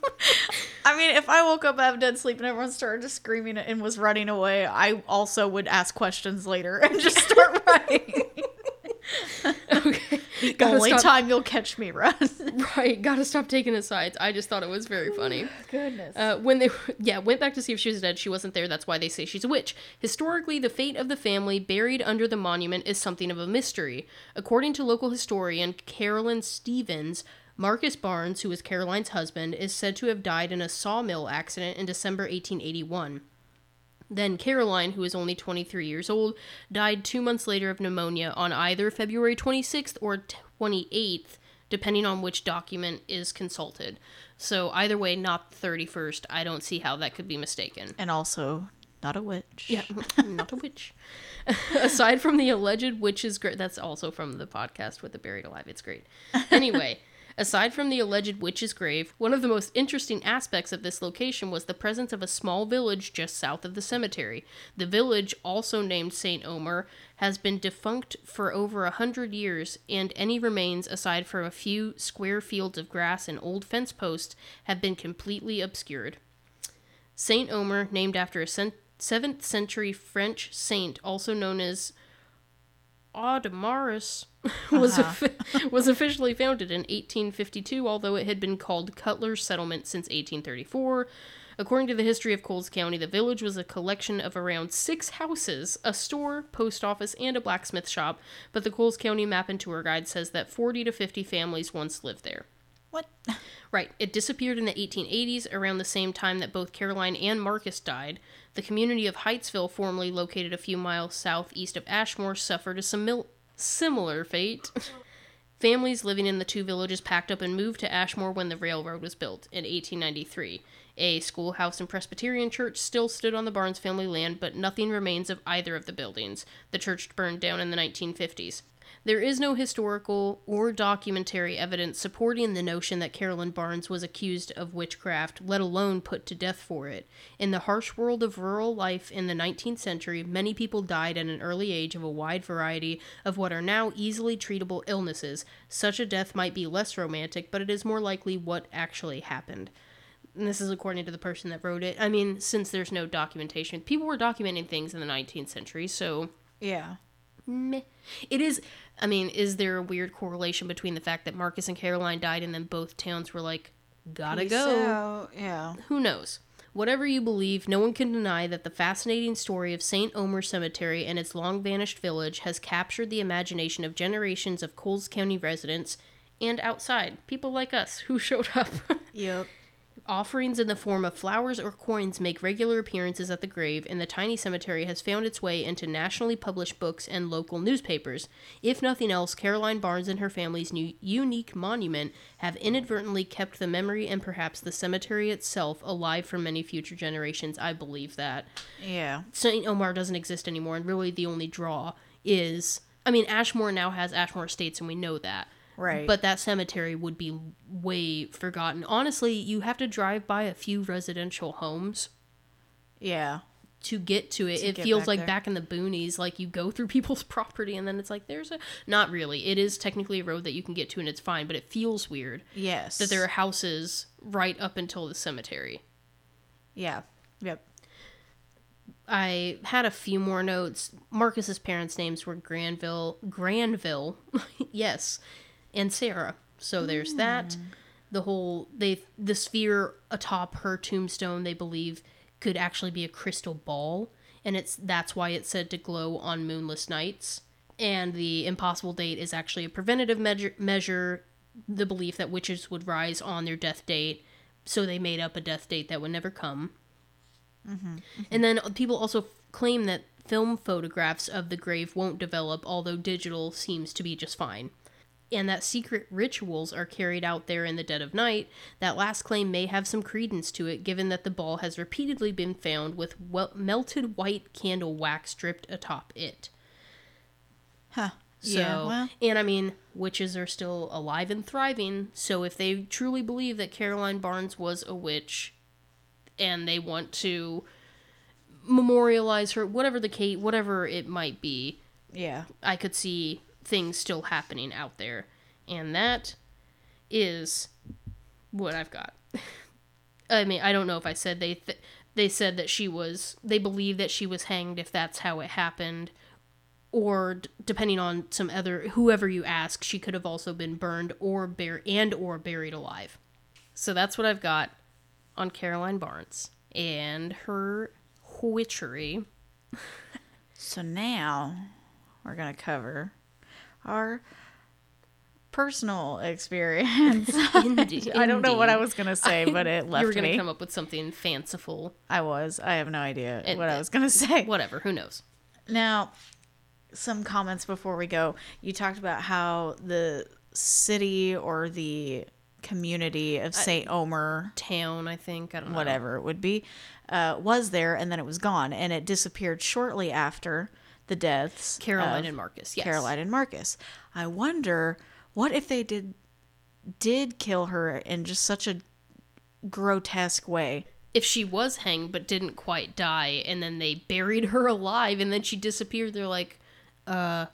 I mean, if I woke up out of dead sleep and everyone started just screaming and was running away, I also would ask questions later and just start running. okay. Gotta only stop- time you'll catch me run. right, gotta stop taking his sides. I just thought it was very funny. Goodness. Uh, when they yeah went back to see if she was dead, she wasn't there. That's why they say she's a witch. Historically, the fate of the family buried under the monument is something of a mystery. According to local historian Carolyn Stevens, Marcus Barnes, who was Caroline's husband, is said to have died in a sawmill accident in December 1881. Then Caroline, who is only 23 years old, died two months later of pneumonia on either February 26th or 28th, depending on which document is consulted. So either way, not the 31st. I don't see how that could be mistaken. and also, not a witch. Yeah, not a witch. Aside from the alleged grave, that's also from the podcast with the buried alive. It's great. Anyway, aside from the alleged witch's grave, one of the most interesting aspects of this location was the presence of a small village just south of the cemetery. The village, also named St. Omer, has been defunct for over a hundred years, and any remains, aside from a few square fields of grass and old fence posts, have been completely obscured. Saint Omer, named after a 7th century French saint, also known as Audomarus, was, uh-huh. offi- was officially founded in 1852, although it had been called Cutler's Settlement since 1834. According to the history of Coles County, the village was a collection of around six houses, a store, post office, and a blacksmith shop, but the Coles County Map and Tour Guide says that 40 to 50 families once lived there. What? Right. It disappeared in the 1880s, around the same time that both Caroline and Marcus died. The community of Heightsville, formerly located a few miles southeast of Ashmore, suffered a simil- similar fate. Families living in the two villages packed up and moved to Ashmore when the railroad was built in 1893. A schoolhouse and Presbyterian church still stood on the Barnes family land, but nothing remains of either of the buildings. The church burned down in the 1950s. There is no historical or documentary evidence supporting the notion that Carolyn Barnes was accused of witchcraft, let alone put to death for it. In the harsh world of rural life in the 19th century, many people died at an early age of a wide variety of what are now easily treatable illnesses. Such a death might be less romantic, but it is more likely what actually happened. And this is according to the person that wrote it. I mean, since there's no documentation, people were documenting things in the 19th century, so Yeah. meh. It is. I mean, is there a weird correlation between the fact that Marcus and Caroline died and then both towns were like, gotta go? So, yeah. Who knows? Whatever you believe, no one can deny that the fascinating story of St. Omer Cemetery and its long vanished village has captured the imagination of generations of Coles County residents and outside people like us who showed up. Yep. Offerings in the form of flowers or coins make regular appearances at the grave, and the tiny cemetery has found its way into nationally published books and local newspapers. If nothing else, Caroline Barnes and her family's new unique monument have inadvertently kept the memory and perhaps the cemetery itself alive for many future generations. I believe that. Yeah. St. Omer doesn't exist anymore, and really the only draw is. I mean, Ashmore now has Ashmore Estates, and we know that. Right. But that cemetery would be way forgotten. Honestly, you have to drive by a few residential homes yeah. to get to it. To it feels back like there. back in the boonies, like you go through people's property and then it's like there's a not really. It is technically a road that you can get to and it's fine, but it feels weird Yes. that there are houses right up until the cemetery. Yeah. Yep. I had a few more notes. Marcus's parents' names were Granville, Granville, yes, and Sarah. So there's that. Hmm. The whole they the sphere atop her tombstone they believe could actually be a crystal ball, and it's that's why it's said to glow on moonless nights. And the impossible date is actually a preventative measure. Measure the belief that witches would rise on their death date, so they made up a death date that would never come. Mm-hmm, mm-hmm. And then people also claim that film photographs of the grave won't develop, although digital seems to be just fine. And that secret rituals are carried out there in the dead of night. That last claim may have some credence to it, given that the ball has repeatedly been found with wel- melted white candle wax dripped atop it. Huh. So, yeah. Well. and I mean, witches are still alive and thriving. So, if they truly believe that Caroline Barnes was a witch, and they want to memorialize her, whatever the case, whatever it might be, Yeah. I could see things still happening out there, and that is what I've got. I mean, I don't know if I said they th- they said that she was they believe that she was hanged if that's how it happened, or d- depending on some other whoever you ask, she could have also been burned or bur- and or buried alive. So that's what I've got on Caroline Barnes and her witchery. So now we're going to cover our personal experience. Indeed. I don't know what I was going to say, but it left you were gonna me. come up with something fanciful. I was. I have no idea And- what I was going to say. Whatever. Who knows? Now, some comments before we go. You talked about how the city or the community of St. Omer, Town, I think. I don't know. whatever it would be, uh, was there and then it was gone. And it disappeared shortly after the deaths. Caroline and Marcus. Yes. Caroline and Marcus. I wonder what if they did did kill her in just such a grotesque way. If she was hanged but didn't quite die, and then they buried her alive, and then she disappeared, they're like, uh,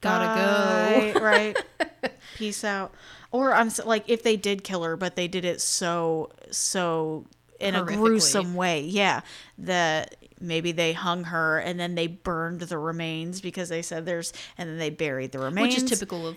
gotta go. Right. Peace out. Or I'm s- like, if they did kill her, but they did it so so in a gruesome way, yeah. That maybe they hung her and then they burned the remains because they said there's, and then they buried the remains, Which is typical of.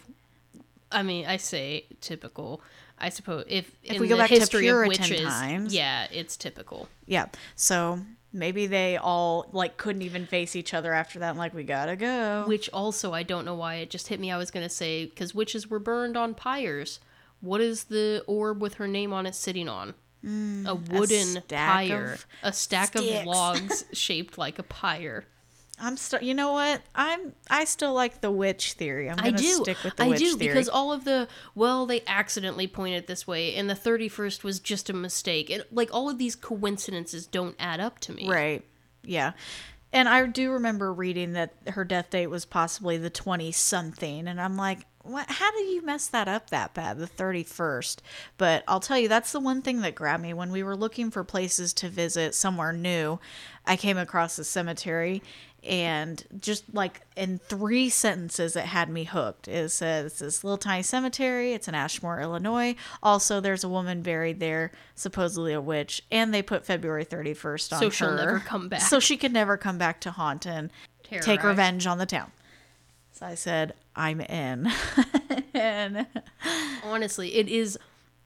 I mean, I say typical. I suppose if, in we go the back to Puritan witches, times- yeah, it's typical. Yeah. So maybe they all like couldn't even face each other after that. Like, we gotta go. Which also, I don't know why it just hit me. I was gonna say because witches were burned on pyres. What is the orb with her name on it sitting on? Mm. a wooden stack pyre, a stack of logs shaped like a pyre. I'm still. You know what? I'm. I still like the witch theory. I'm gonna do. stick with the witch. I witch do theory. because all of the well, they accidentally pointed this way, and the thirty first was just a mistake. It, like all of these coincidences don't add up to me. Right. Yeah. And I do remember reading that her death date was possibly the 20 something. And I'm like, what? How do you mess that up that bad? The 31st. But I'll tell you, that's the one thing that grabbed me. When we were looking for places to visit somewhere new, I came across a cemetery. And just like in three sentences, it had me hooked. It says it's this little tiny cemetery. It's in Ashmore, Illinois. Also, there's a woman buried there, supposedly a witch, and they put February 31st on So her, she'll never come back. so she could never come back to haunt and take revenge on the town. So I said, I'm in. and honestly it is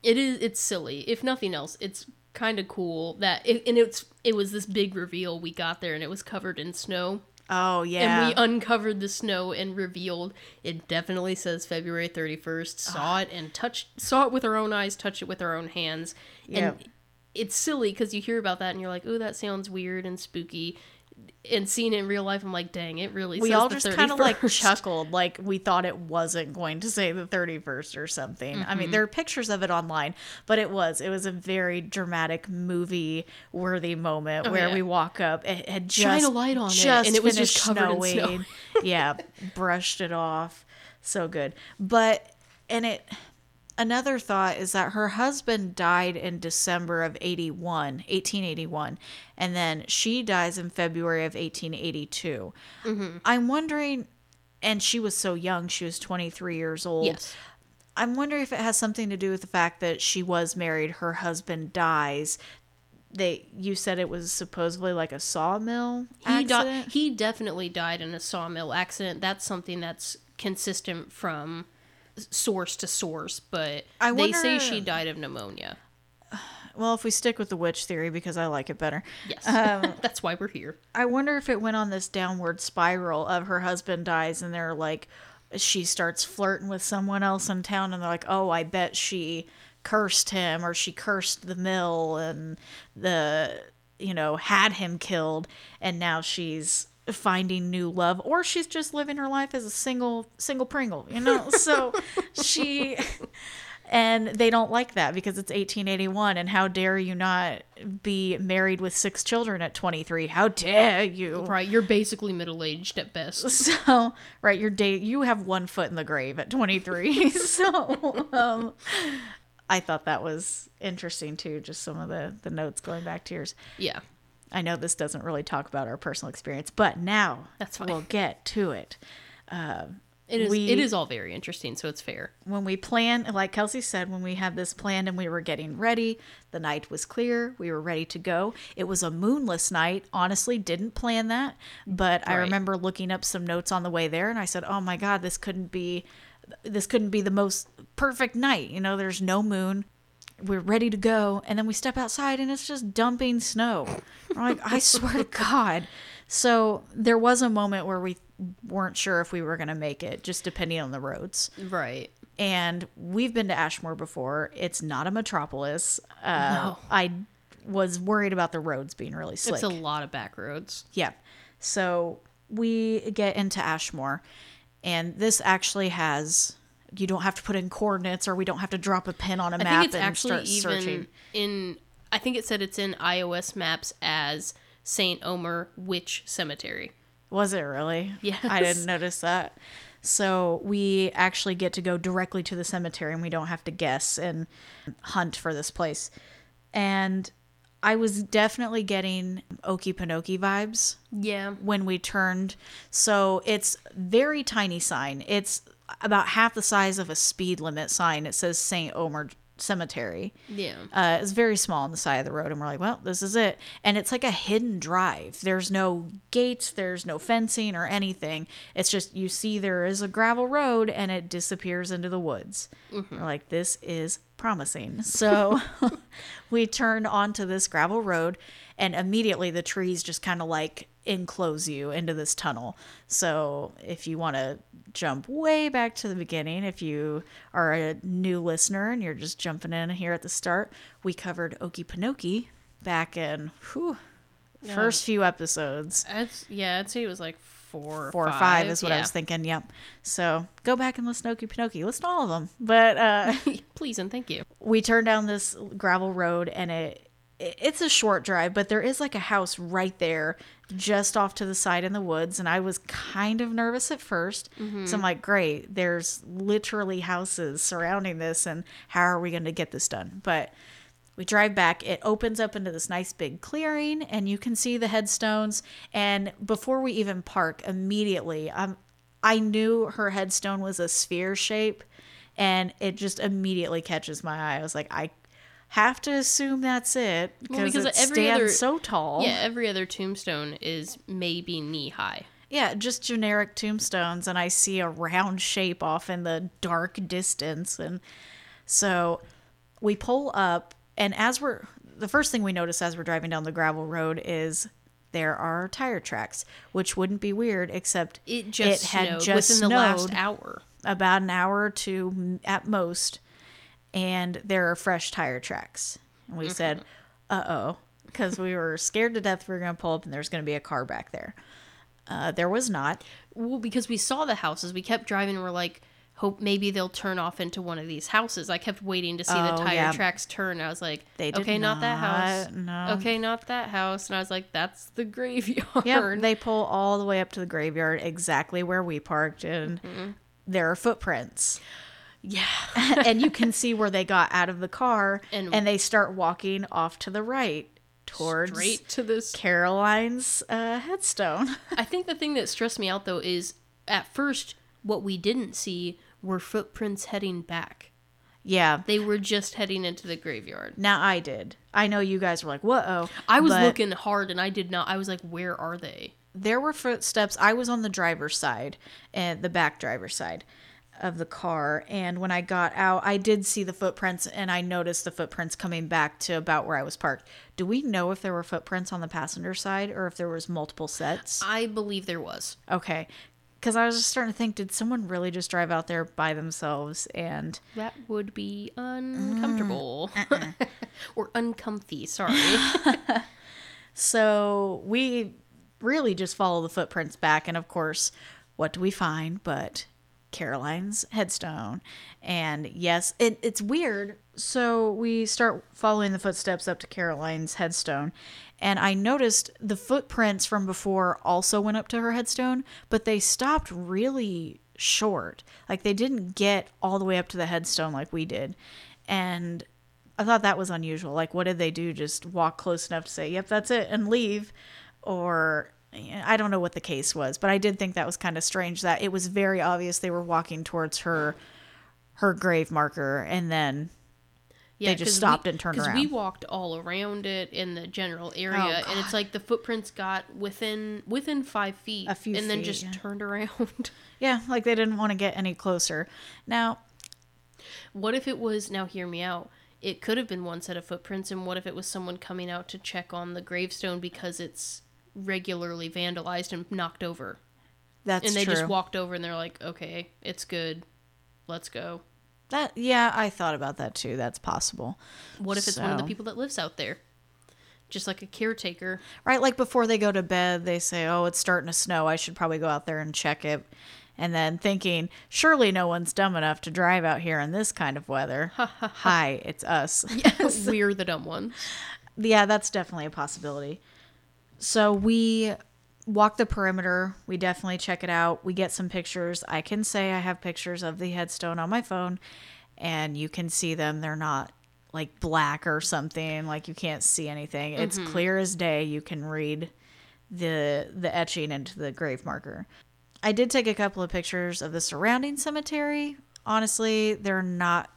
it is it's silly. If nothing else it's kind of cool that it, and it's it was this big reveal we got there and it was covered in snow. Oh yeah, and we uncovered the snow and revealed it definitely says february 31st saw ah. it and touched saw it with our own eyes touched it with our own hands. Yep. and it's silly because you hear about that and you're like oh that sounds weird and spooky and seeing it in real life i'm like dang it really we all just kind of like chuckled, like we thought it wasn't going to say the 31st or something. I Mm-hmm. mean, there are pictures of it online, but it was it was a very dramatic movie worthy moment where Oh, yeah. we walk up. It had just Shine a light on it, and it was just covered in snow. snowing. yeah, brushed it off. So good, but and it. Another thought is that her husband died in December of 81, 1881, and then she dies in February of 1882. Mm-hmm. I'm wondering, and she was so young, she was 23 years old. yes I'm wondering if it has something to do with the fact that she was married, her husband dies. They, you said it was supposedly like a sawmill he di- he definitely died in a sawmill accident. That's something that's consistent from source to source, but I they say she died of pneumonia. well, if we stick with the witch theory because I like it better, Yes, Um, that's why we're here. I wonder if it went on this downward spiral of her husband dies and they're like she starts flirting with someone else in town and they're like, "Oh, I bet she cursed him or she cursed the mill and the you know, had him killed and now she's finding new love or she's just living her life as a single single pringle, you know? So she and they don't like that because it's 1881 and how dare you not be married with six children at 23 how dare you? Right, you're basically middle aged at best. so right your day you have one foot in the grave at 23 so um i thought that was interesting too just some of the the notes going back to yours. Yeah, i know this doesn't really talk about our personal experience but now That's fine. we'll get to it uh, It is. We- it is all very interesting, so it's fair. when we plan, like Kelsey said, when we had this planned and we were getting ready, the night was clear. We were ready to go. It was a moonless night. Honestly, didn't plan that, but I remember looking up some notes on the way there, and I said, "Oh my God, this couldn't be, this couldn't be the most perfect night." You know, there's no moon. We're ready to go, and then we step outside, and it's just dumping snow. We're like, I swear to God. So there was a moment where we weren't sure if we were going to make it, just depending on the roads Right. and we've been to Ashmore before. It's not a metropolis. Uh, No. I was worried about the roads being really slick. It's a lot of back roads. yeah. So we get into Ashmore, and this actually has. You don't have to put in coordinates, or we don't have to drop a pin on a I map think it's and actually start even searching. in. I think it said it's in iOS maps as Saint Omer Witch Cemetery. Was it really? Yes. I didn't notice that. So we actually get to go directly to the cemetery and we don't have to guess and hunt for this place. And I was definitely getting Okie Pinokie vibes Yeah. when we turned. So it's very tiny sign. It's about half the size of a speed limit sign. It says St. Omer Cemetery. Yeah. Uh, it's very small on the side of the road, and we're like, well, this is it. And it's like a hidden drive. There's no gates, there's no fencing or anything. It's just you see there is a gravel road, and it disappears into the woods. We're like, this is promising. So we turn onto this gravel road, and immediately the trees just kind of like enclose you into this tunnel. So if you want to jump way back to the beginning, if you are a new listener and you're just jumping in here at the start, we covered Okie Pinokie back in whew, first few episodes. Yeah. I'd say it was like four. Or Four or five, five is what I was thinking. Yep. So go back and listen to Okie Pinokie. Listen to all of them. But uh, Please and thank you. we turn down this gravel road and it it's a short drive but there is like a house right there just off to the side in the woods and i was kind of nervous at 1st so i'm like great there's literally houses surrounding this and how are we going to get this done? But we drive back it opens up into this nice big clearing and you can see the headstones and before we even park immediately um, i knew her headstone was a sphere shape and it just immediately catches my eye. I was like i have to assume that's it because, because it every stands other- so tall Yeah. Every other tombstone is maybe knee high. Yeah, just generic tombstones, and I see a round shape off in the dark distance. And so we pull up, and as we're the first thing we notice as we're driving down the gravel road is there are tire tracks, which wouldn't be weird except It just it had snowed just within the last hour. about an hour or two at most, and there are fresh tire tracks. And we said, uh oh, because we were scared to death we were going to pull up and there's going to be a car back there. Uh, there was not. Well, because we saw the houses, we kept driving. We're like, hope maybe they'll turn off into one of these houses. I kept waiting to see the Oh, tire yeah. tracks turn. I was like, They did okay, not, that house. no. Okay, not that house. And I was like, that's the graveyard. Yep, they pull all the way up to the graveyard, exactly where we parked, and there are footprints. Yeah. and you can see where they got out of the car, And- and, they start walking off to the right towards Straight to this. Caroline's uh, headstone. I think the thing that stressed me out though is at first what we didn't see were footprints heading back. yeah. They were just heading into the graveyard. Now I did. I know you guys were like, "Whoa!" I was looking hard and I did not. I was like, where are they? There were footsteps. I was on the driver's side and the back driver's side of the car, and when I got out, I did see the footprints, and I noticed the footprints coming back to about where I was parked. Do we know if there were footprints on the passenger side or if there was multiple sets? I believe there was. Okay. Because I was just starting to think, did someone really just drive out there by themselves? And That would be mm. uncomfortable. Uh-uh. or uncomfy, sorry. so we really just follow the footprints back. And of course, what do we find but Caroline's headstone? And yes, it, it's weird. So we start following the footsteps up to Caroline's headstone. And I noticed the footprints from before also went up to her headstone, but they stopped really short. Like they didn't get all the way up to the headstone like we did. And I thought that was unusual. Like, what did they do? Just walk close enough to say, yep, that's it, and leave? Or I don't know what the case was, but I did think that was kind of strange that it was very obvious they were walking towards her her grave marker and then They just stopped we, and turned around. Oh, we walked all around it in the general area, oh, and it's like the footprints got within within five feet, A few and then just yeah. turned around. yeah, like they didn't want to get any closer. Now, what if it was? Now, hear me out. It could have been one set of footprints, and what if it was someone coming out to check on the gravestone because it's regularly vandalized and knocked over, that's and they true. just walked over and they're like, "Okay, it's good, let's go." that yeah, I thought about that too. That's possible. What if it's one of the people that lives out there, just like a caretaker? Right, like before they go to bed, they say, "Oh, it's starting to snow. I should probably go out there and check it." And then thinking, surely no one's dumb enough to drive out here in this kind of weather. Hi, it's us. Yes, We're the dumb ones. yeah, that's definitely a possibility. So we walk the perimeter. We definitely check it out. We get some pictures. I can say I have pictures of the headstone on my phone, and you can see them. They're not like black or something. Like you can't see anything. It's mm-hmm. clear as day. You can read the the etching into the grave marker. I did take a couple of pictures of the surrounding cemetery. Honestly, they're not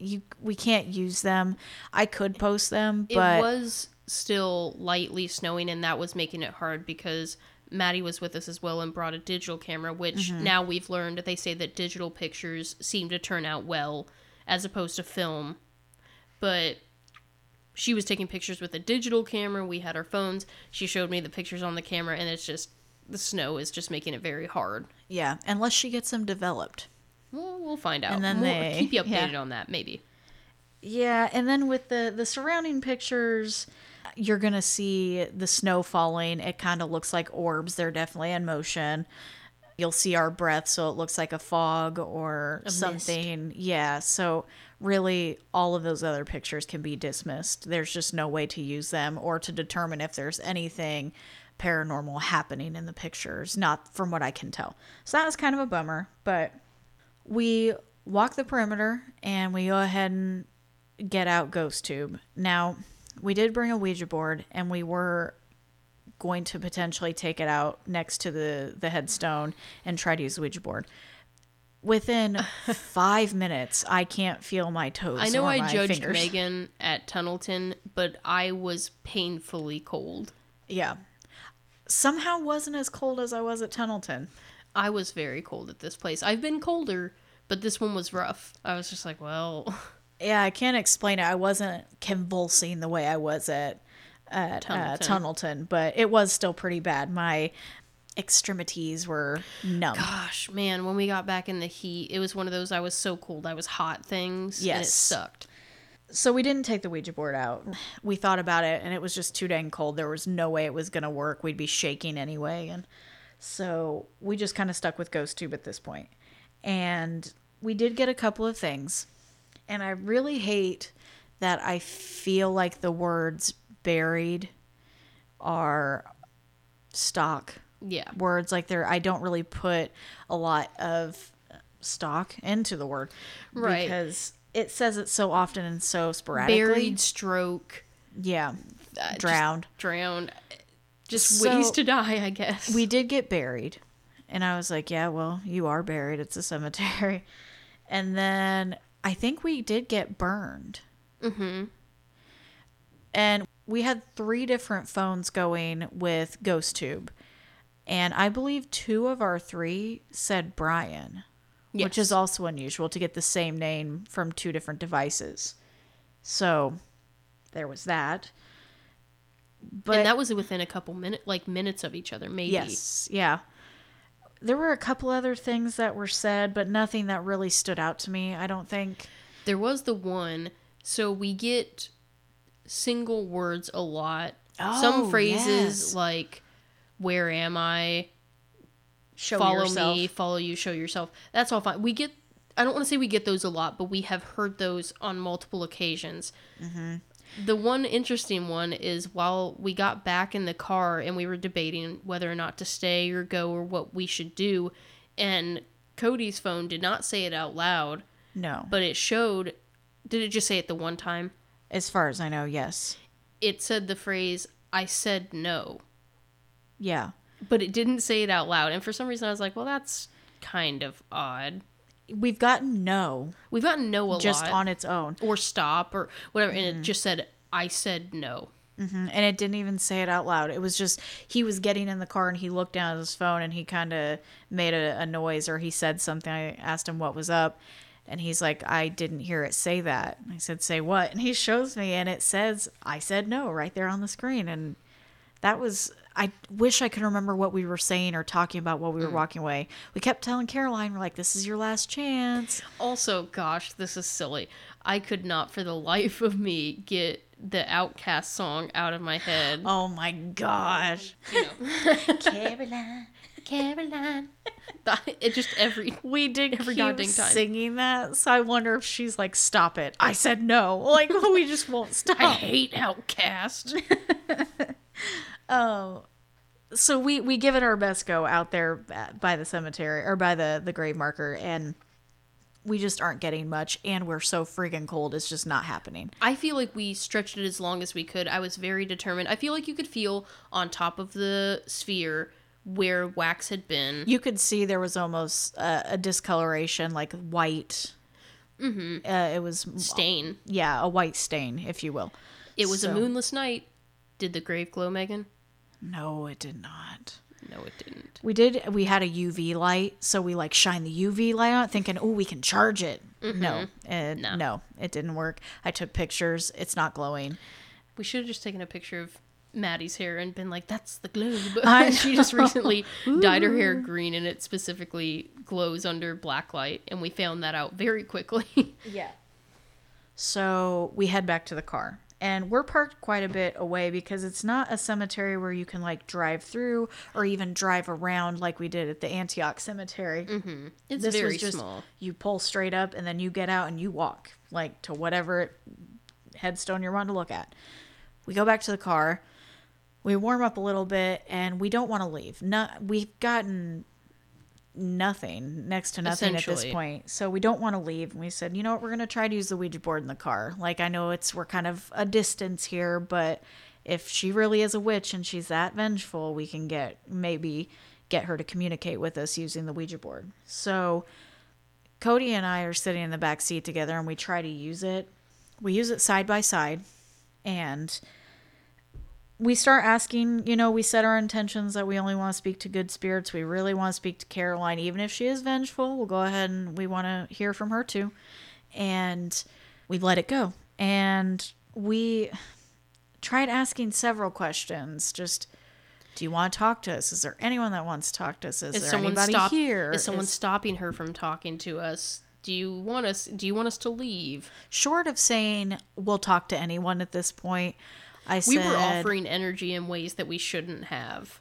you we can't use them. I could post them, but it was still lightly snowing, and that was making it hard because Maddie was with us as well and brought a digital camera, which Mm-hmm. now we've learned they say that digital pictures seem to turn out well as opposed to film. But she was taking pictures with a digital camera. We had our phones. She showed me the pictures on the camera, and it's just the snow is just making it very hard. yeah, unless she gets them developed. Well, we'll find out. And then We'll they- keep you yeah. updated on that, maybe. Yeah, and then with the the surrounding pictures, you're gonna see the snow falling. It kind of looks like orbs. They're definitely in motion. You'll see our breath, so it looks like a fog or mist. something. Yeah, so really, all of those other pictures can be dismissed. There's just no way to use them or to determine if there's anything paranormal happening in the pictures. Not from what I can tell. So that was kind of a bummer, but we walk the perimeter and we go ahead and get out Ghost Tube. Now, we did bring a Ouija board and we were going to potentially take it out next to the, the headstone and try to use the Ouija board. Within five minutes, I can't feel my toes. I know I my judged fingers. Megan at Tunnelton, but I was painfully cold. Yeah. Somehow wasn't as cold as I was at Tunnelton. I was very cold at this place. I've been colder, but this one was rough. I was just like, well, Yeah, I can't explain it. I wasn't convulsing the way I was at at uh, Tunnelton. Tunnelton, but it was still pretty bad. My extremities were numb. gosh, man, when we got back in the heat, it was one of those I was so cold, I was hot things. And it Yes. sucked. So we didn't take the Ouija board out. We thought about it, and it was just too dang cold. There was no way it was gonna work. We'd be shaking anyway, and so we just kind of stuck with Ghost Tube at this point. And we did get a couple of things, and I really hate that I feel like the words "buried" are stock Yeah. words. Like they're I don't really put a lot of stock into the word, Right. Because it says it so often and so sporadically. Buried, stroke, Yeah. uh, Drowned. drowned. Just So- ways to die, I guess. We did get buried. And I was like, yeah, well, you are buried. It's a cemetery. And then I think we did get burned. Mm-hmm. And we had three different phones going with Ghost Tube. And I believe two of our three said Brian, which is also unusual to get the same name from two different devices. So there was that. But and that was within a couple minutes, like minutes of each other, maybe. Yes, yeah. There were a couple other things that were said, but nothing that really stood out to me, I don't think. There was the one. So we get single words a lot. Oh, Some phrases yes. like "Where am I?" Show follow yourself. me, follow you, show yourself. That's all fine. We get. I don't want to say we get those a lot, but we have heard those on multiple occasions. Mm-hmm. The one interesting one is while we got back in the car and we were debating whether or not to stay or go or what we should do, and Cody's phone did not say it out loud, No. but it showed. Did it just say it the one time? As far as I know, yes. It said the phrase, I said no. Yeah. but it didn't say it out loud. And for some reason, I was like, well, that's kind of odd. We've gotten no We've gotten no a just lot, on its own. or stop or whatever, and it just said, I said no. Mhm. And it didn't even say it out loud. It was just he was getting in the car and he looked down at his phone and he kind of made a, a noise or he said something. I asked him what was up. And he's like, I didn't hear it say that. I said, Say what? And he shows me and it says, I said no right there on the screen. And that was, I wish I could remember what we were saying or talking about while we were mm. walking away. We kept telling Caroline, we're like, This is your last chance. Also, gosh, this is silly. I could not for the life of me get the OutKast song out of my head. Oh my gosh. Caroline, Caroline. It just every We did Every keep goddamn time. singing that, so I wonder if she's like, "Stop it!" I said no. Like we just won't stop. I hate OutKast. so we we give it our best go out there by the cemetery or by the the grave marker, and we just aren't getting much, and we're so freaking cold. It's just not happening. I feel like we stretched it as long as we could. I was very determined. I feel like you could feel on top of the sphere where wax had been. You could see there was almost uh, a discoloration, like white. Mm-hmm. Uh, it was Stain. yeah, a white stain, if you will. It was So- a moonless night. Did the grave glow, Megan? No, it did not. No, it didn't. We did. We had a UV light, so we like shine the UV light on, it, thinking, "Oh, we can charge it." Mm-hmm. No, it, No. no, it didn't work. I took pictures. It's not glowing. We should have just taken a picture of Maddie's hair and been like, "That's the globe." She just recently dyed her hair green, and it specifically glows under black light, and we found that out very quickly. Yeah. So we head back to the car. And we're parked quite a bit away because it's not a cemetery where you can like drive through or even drive around like we did at the Antioch Cemetery. Mm-hmm. it's This very just small. you pull straight up and then you get out and you walk like to whatever headstone you're wanting to look at. We go back to the car. We warm up a little bit and we don't want to leave. Not we've gotten nothing, next to nothing at this point. So we don't want to leave. And we said, you know what, we're gonna try to use the Ouija board in the car. Like I know it's we're kind of a distance here, but if she really is a witch and she's that vengeful, we can get maybe get her to communicate with us using the Ouija board. So Cody and I are sitting in the back seat together and we try to use it. We use it side by side and we start asking, you know, we set our intentions that we only want to speak to good spirits. We really want to speak to Caroline, even if she is vengeful. We'll go ahead and we want to hear from her too. And we let it go. And we tried asking several questions. Just, do you want to talk to us? Is there anyone that wants to talk to us? Is, Is there anybody stop? here? Is someone Is- stopping her from talking to us? Do you want us? Do you want us to leave? short of saying we'll talk to anyone at this point, I We said, were offering energy in ways that we shouldn't have.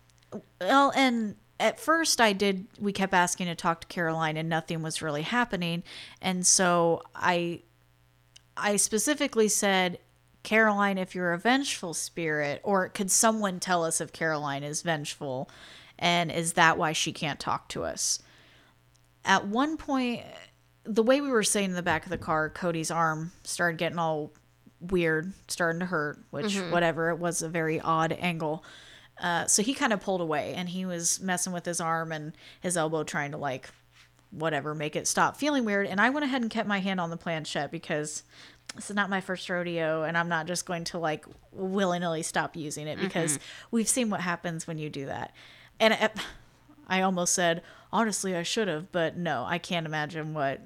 Well, and at first I did we kept asking to talk to Caroline and nothing was really happening. And so I I specifically said, Caroline, if you're a vengeful spirit, or could someone tell us if Caroline is vengeful? And is that why she can't talk to us? At one point, the way we were sitting in the back of the car, Cody's arm started getting all weird, starting to hurt, which, mm-hmm. whatever, it was a very odd angle. Uh, so he kind of pulled away and he was messing with his arm and his elbow, trying to like, whatever, make it stop feeling weird. And I went ahead and kept my hand on the planchette because this is not my first rodeo and I'm not just going to like willy nilly stop using it because mm-hmm. we've seen what happens when you do that. And it, I almost said, honestly, I should have, but no, I can't imagine what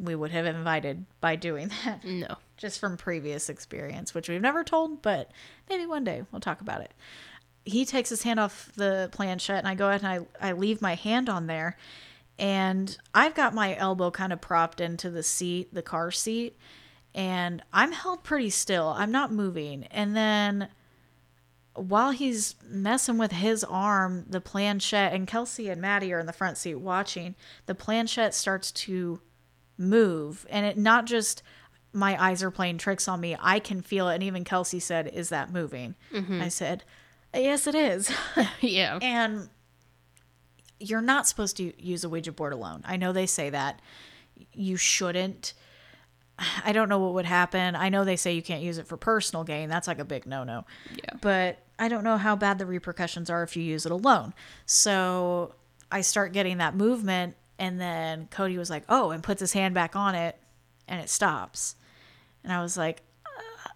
we would have invited by doing that No. just from previous experience, which we've never told, but maybe one day we'll talk about it. He takes his hand off the planchette, and I go ahead and I, I leave my hand on there. And I've got my elbow kind of propped into the seat, the car seat, and I'm held pretty still. I'm not moving. And then while he's messing with his arm, the planchette, and Kelsey and Maddie are in the front seat watching, the planchette starts to move. And it not just my eyes are playing tricks on me, I can feel it. And even Kelsey said, Is that moving? Mm-hmm. I said, Yes, it is. yeah. and you're not supposed to use a Ouija board alone. I know they say that. You shouldn't. I don't know what would happen. I know they say you can't use it for personal gain. That's like a big no no. Yeah. But I don't know how bad the repercussions are if you use it alone. So I start getting that movement, and then Cody was like, "Oh," and puts his hand back on it, and it stops. And I was like, uh,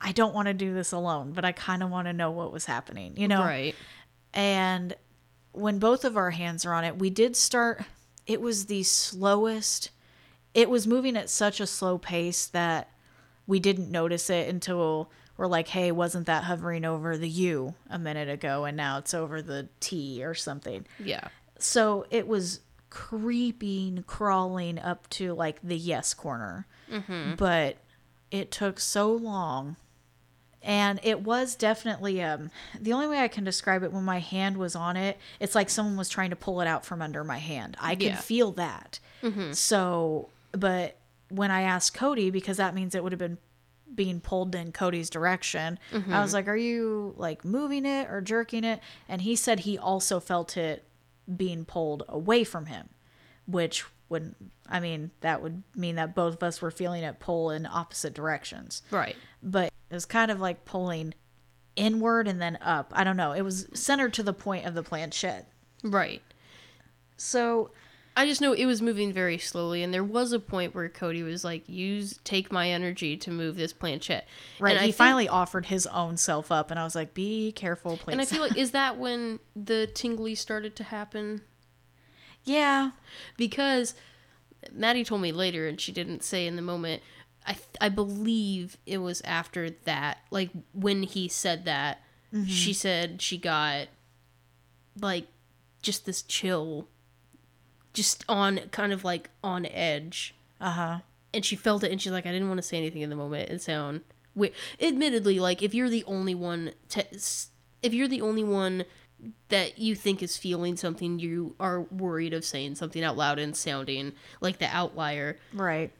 "I don't want to do this alone, but I kind of want to know what was happening, you know?" Right. And when both of our hands are on it, we did start. It was the slowest. It was moving at such a slow pace that we didn't notice it until we're like, hey, wasn't that hovering over the U a minute ago and now it's over the T or something? Yeah. So it was creeping, crawling up to like the yes corner. Mm-hmm. But it took so long. And it was definitely um the only way I can describe it when my hand was on it, it's like someone was trying to pull it out from under my hand. I could Yeah. feel that. Mm-hmm. So, but when I asked Cody, because that means it would have been being pulled in Cody's direction, I mm-hmm. was like, Are you like moving it or jerking it? And he said he also felt it being pulled away from him, which would, I mean, that would mean that both of us were feeling it pull in opposite directions. Right. But it was kind of like pulling inward and then up. I don't know. It was centered to the point of the planchette. Right. So I just know it was moving very slowly, and there was a point where Cody was like, "Use take my energy to move this planchette." Right. And I he think- finally offered his own self up, and I was like, "Be careful, please." And I feel like is that when the tingly started to happen? yeah, Because Maddie told me later, and she didn't say in the moment. I th- I believe it was after that, like when he said that, mm-hmm. she said she got like just this chill, just on kind of like on edge. uh huh. and she felt it and she's like i didn't want to say anything in the moment and sound weird admittedly like if you're the only one to, if you're the only one that you think is feeling something you are worried of saying something out loud and sounding like the outlier Right.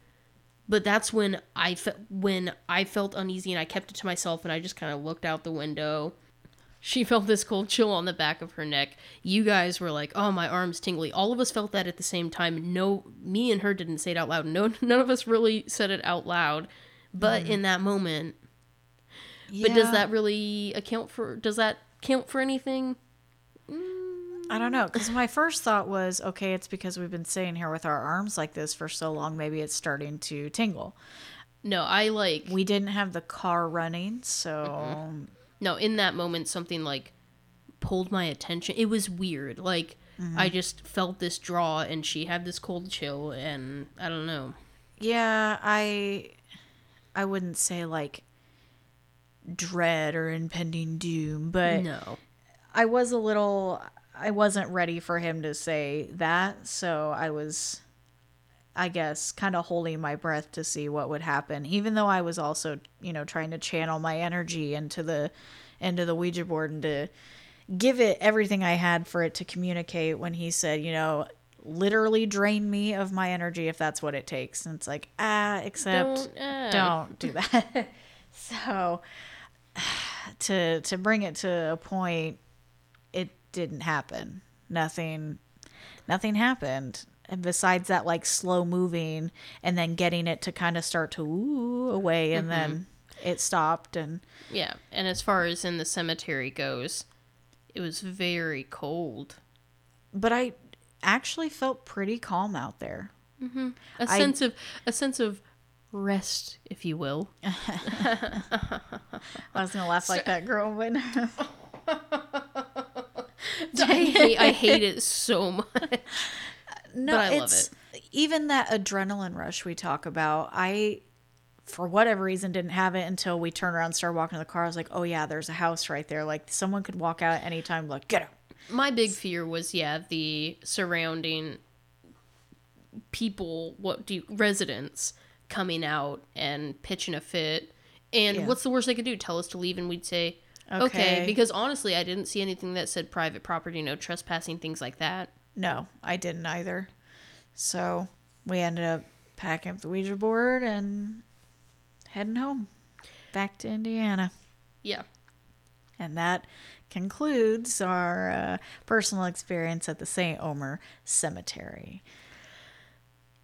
but that's when i fe- when i felt uneasy and i kept it to myself and i just kind of looked out the window she felt this cold chill on the back of her neck. You guys were like, "Oh, my arm's tingly." All of us felt that at the same time. No, me and her didn't say it out loud. No, none of us really said it out loud. But mm. in that moment, but does that really account for? Does that count for anything? I don't know. Because my first thought was, okay, it's because we've been sitting here with our arms like this for so long. Maybe it's starting to tingle. No, I like We didn't have the car running, so no. In that moment, something like pulled my attention. It was weird. Like mm-hmm. I just felt this draw, and she had this cold chill, and I don't know. yeah, I I wouldn't say like dread or impending doom, but No. I was a little I wasn't ready for him to say that, so I was I guess kind of holding my breath to see what would happen even though I was also, you know, trying to channel my energy into the into the Ouija board and to give it everything I had for it to communicate when he said, you know, literally drain me of my energy if that's what it takes. And it's like, ah, except Don't, uh. don't do that. so to to bring it to a point it didn't happen. Nothing nothing happened. And besides that like slow moving and then getting it to kind of start to ooh away and mm-hmm. then it stopped and Yeah, and as far as in the cemetery goes, it was very cold. but I actually felt pretty calm out there. Mm-hmm. A I- sense of a sense of rest, if you will. I was gonna laugh like that girl but I hate, I hate it so much. No, But I love it's even that adrenaline rush we talk about. I, for whatever reason, didn't have it until we turned around and started walking to the car. I was like, oh yeah, there's a house right there. Like someone could walk out at any time. Like get out. My big fear was yeah, the surrounding people, what do you, residents coming out and pitching a fit. And Yeah. what's the worst they could do? Tell us to leave, and we'd say, okay. Okay. Because honestly, I didn't see anything that said private property, no trespassing, things like that. No, I didn't either. So we ended up packing up the Ouija board and heading home, back to Indiana. Yeah. And that concludes our uh, personal experience at the St. Omer Cemetery.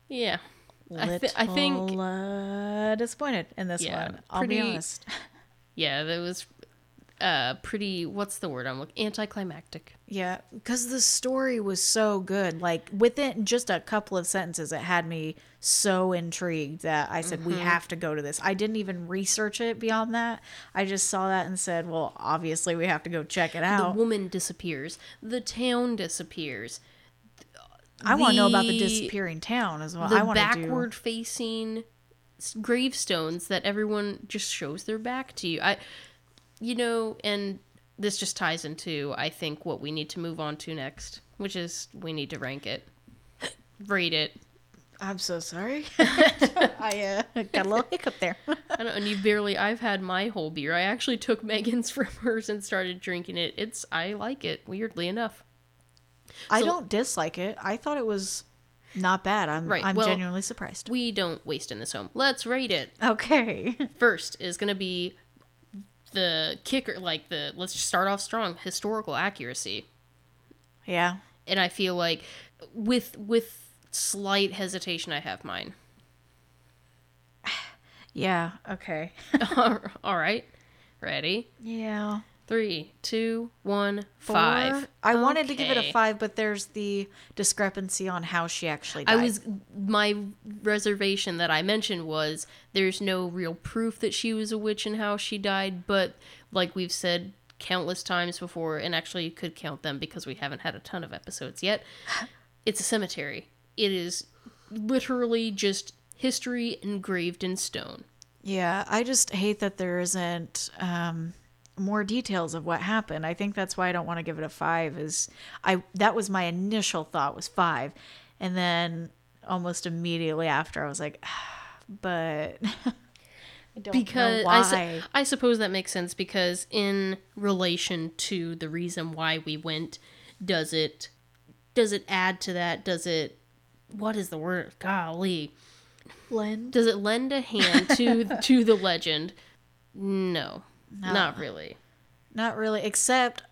Yeah. I, Little thi- I think uh, disappointed in this Yeah, one. I'll be pretty- honest. Yeah, that was. Uh pretty what's the word I'm looking anticlimactic. Yeah, because the story was so good. Like within just a couple of sentences, it had me so intrigued that I said, Mm-hmm. We have to go to this. I didn't even research it beyond that. I just saw that and said, Well, obviously, we have to go check it out. The woman disappears. The town disappears. I want to know about the disappearing town as well. the I want to do. backward facing gravestones that everyone just shows their back to you. I, you know, and this just ties into I think what we need to move on to next, which is we need to rank it, rate it. I'm so sorry. I uh, got a little hiccup there. I don't, and you barely. I've had my whole beer. I actually took Megan's from hers and started drinking it. It's I like it. Weirdly enough. I So- don't dislike it. I thought it was not bad. I'm Right, I'm well- genuinely surprised. We don't waste in this home. Let's rate it. Okay. First is gonna be the kicker, like the let's just start off strong historical accuracy. yeah. and I feel like with with slight hesitation I have mine. Yeah. Okay. All right. Ready? Yeah. Three, two, one, Four. five. I wanted to give it a five, but there's the discrepancy on how she actually I was my reservation that I mentioned was there's no real proof that she was a witch and how she died, but like we've said countless times before, and actually you could count them because we haven't had a ton of episodes yet. It's a cemetery. It is literally just history engraved in stone. Yeah, I just hate that there isn't um, more details of what happened. I think that's why I don't want to give it a five. Is I that was my initial thought was five, and then almost immediately after I was like, but I don't because know I, why. su- I suppose that makes sense because in relation to the reason why we went does it does it add to that does it what is the word golly blend. does it lend a hand to to the legend no, not really Not really, except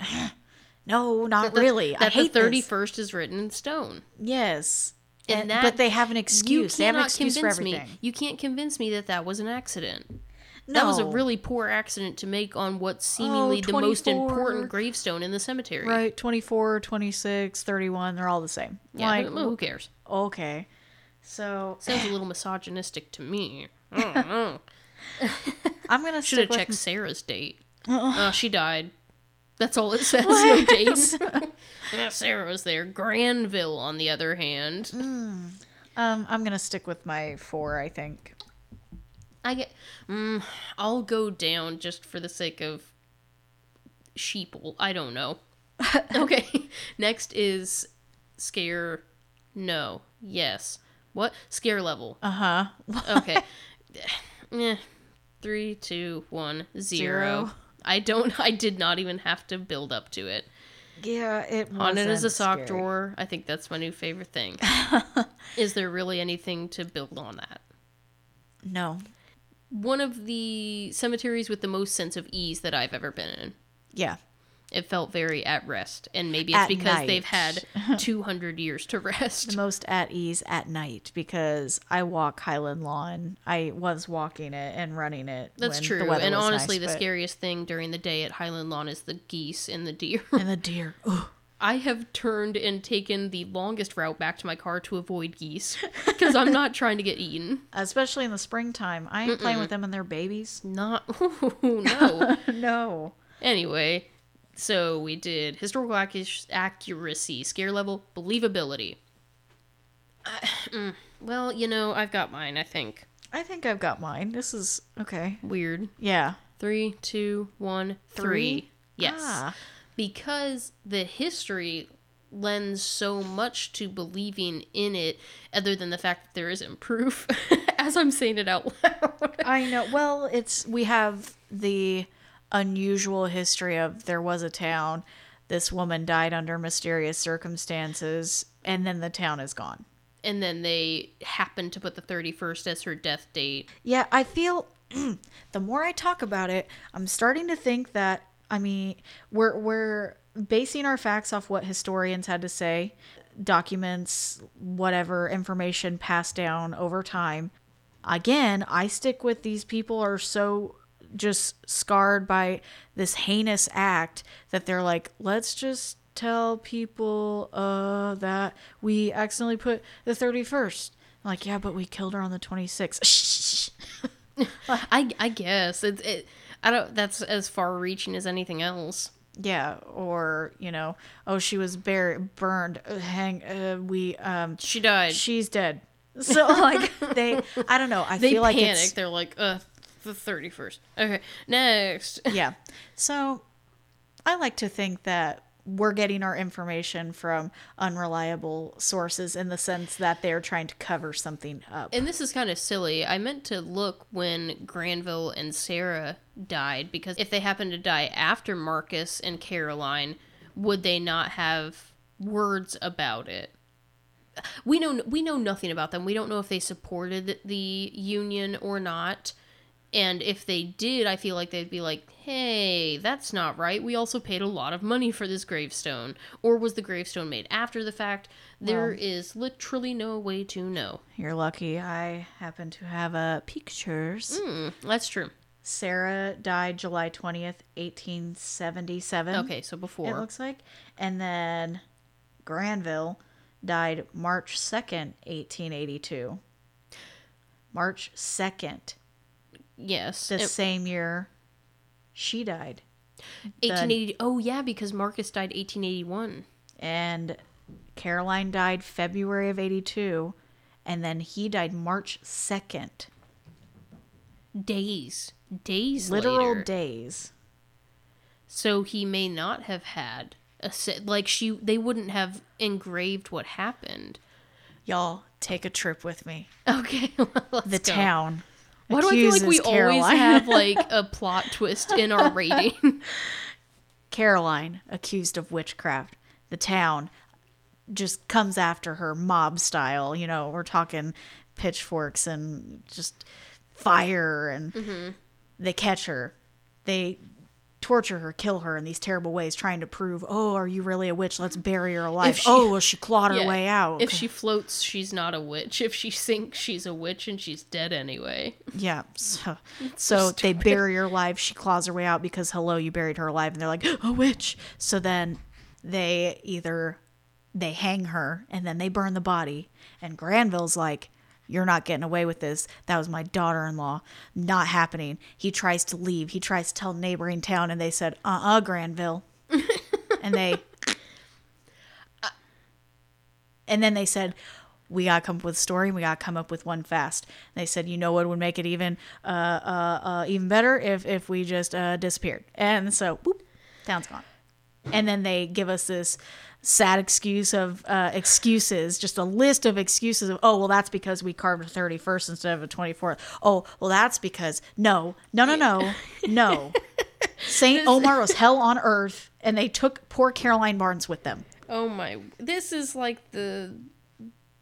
no, not That- really. I that hate the this. 31st is written in stone Yes, And and, that- but they have an excuse. They have an excuse for everything. me you can't convince me that that was an accident No. That was a really poor accident to make on what's seemingly the most oh, important gravestone in the cemetery. Right, 24, 26, 31, they're all the same. Yeah, like, who, who cares? okay. So Sounds a little misogynistic to me. I don't know. I'm going to Should have with checked Sarah's date. Oh, she died. That's all it says. No dates. yeah, Sarah was there. Granville, on the other hand, um I'm going to stick with my 4, I think. I get. Mm, I'll go down just for the sake of sheeple. I don't know. okay. Next is scare. No. Yes. What scare level? Uh-huh. Okay. Eh, Three, two, one, zero. Zero. I don't. I did not even have to build up to it. Yeah, it on it as a sock drawer. I think that's my new favorite thing. Is there really anything to build on that? No. One of the cemeteries with the most sense of ease that I've ever been in. Yeah. It felt very at rest, and maybe it's At because night. they've had 200 years to rest. The most at ease at night because I walk Highland Lawn. I was walking it and running it. That's when the true. And honestly, nice, the but- scariest thing during the day at Highland Lawn is the geese and the deer. And the deer. Ugh. I have turned and taken the longest route back to my car to avoid geese because I'm not trying to get eaten. Especially in the springtime. I ain't playing with them and their babies. Not, no. no. Anyway, so we did historical accu- accuracy, scare level, believability. Uh, mm, well, you know, I've got mine, I think. I think I've got mine. This is okay. Weird. Yeah. Three, two, one, three. Three? Yes. Ah. Because the history lends so much to believing in it, other than the fact that there isn't proof, as I'm saying it out loud. I know. Well, it's we have the unusual history of there was a town, this woman died under mysterious circumstances, and then the town is gone. and then they happen to put the 31st as her death date. Yeah, I feel the more I talk about it, I'm starting to think that I mean, we're we're basing our facts off what historians had to say, documents, whatever information passed down over time. Again, I stick with these people are so just scarred by this heinous act that they're like, let's just tell people uh, that we accidentally put the 31st. I'm like, yeah, but we killed her on the 26th. I I guess it's it. I don't. That's as far-reaching as anything else. yeah, or you know, oh, she was buried, burned. Uh, hang, uh, we um, She died. she's dead. So like they, I don't know. I they feel like panic. it's They're like, uh, the thirty-first. Okay, next. yeah. So I like to think that we're getting our information from unreliable sources in the sense that they're trying to cover something up. And this is kind of silly. I meant to look when Granville and Sarah died because if they happened to die after Marcus and Caroline, would they not have words about it? We know we know nothing about them. We don't know if they supported the union or not. And if they did, I feel like they'd be like, "Hey, that's not right. We also paid a lot of money for this gravestone." Or was the gravestone made after the fact? There is literally no way to know. You're lucky I happen to have uh, pictures. Hmm, that's true. Sarah died July 20th, 1877. Okay, so before. It looks like. And then Granville died March 2nd, 1882. March 2nd, yes. the it- same year she died. 1880. Oh, yeah, because Marcus died 1881. And Caroline died February of 82. And then he died March 2nd. Days. Days Literal later. days. So he may not have had a. Like, she. they wouldn't have engraved what happened. Y'all, take a trip with me. Okay, well, The go. town. Why do I feel like we Caroline. always have, like, a plot twist in our rating? Caroline, accused of witchcraft. The town just comes after her mob style. You know, we're talking pitchforks and just fire, and mm-hmm. they catch her. They torture her, kill her in these terrible ways, trying to prove, oh, are you really a witch? Let's bury her alive. she- oh, well, she clawed her Yeah. way out. If she floats, she's not a witch. If she sinks, she's a witch and she's dead anyway. Yeah. So, so they bury her alive. She claws her way out because, hello, you buried her alive. And they're like, a witch. So then they either they hang her and then they burn the body. And Granville's like, you're not getting away with this. That was my daughter-in-law. Not happening. He tries to leave. He tries to tell neighboring town, and they said, "Uh-uh, Granville." and they, and then they said, we gotta come up with a story and we gotta come up with one fast. And they said, you know what would make it even uh, uh, uh, even better if if we just uh, disappeared. And so, boop, town's gone. And then they give us this sad excuse of uh, excuses, just a list of excuses of, oh, well, that's because we carved a 31st instead of a 24th. Oh, well, that's because no, no, no, no, no. Saint Omer was hell on earth, and they took poor Caroline Barnes with them. Oh my! This is like the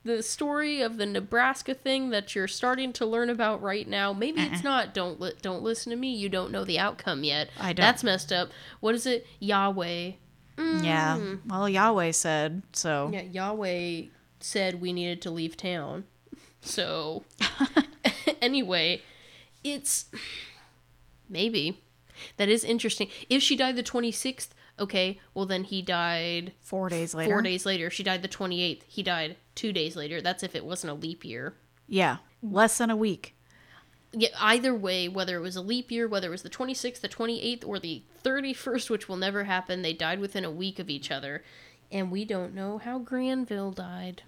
the story of the Nebraska thing that you're starting to learn about right now. Maybe it's uh-uh. not. Don't li- don't listen to me. You don't know the outcome yet. I don't. That's messed up. What is it? Yahweh. Mm. Yeah. Well, Yahweh said so. Yeah, Yahweh said we needed to leave town. So anyway, it's maybe that is interesting. If she died the 26th, okay, well then he died Four days later. Four days later, she died the 28th. He died two days later. That's if it wasn't a leap year. Yeah. Less than a week. Yeah, either way, whether it was a leap year, whether it was the 26th, the 28th, or the 31st, which will never happen, they died within a week of each other. And we don't know how Granville died.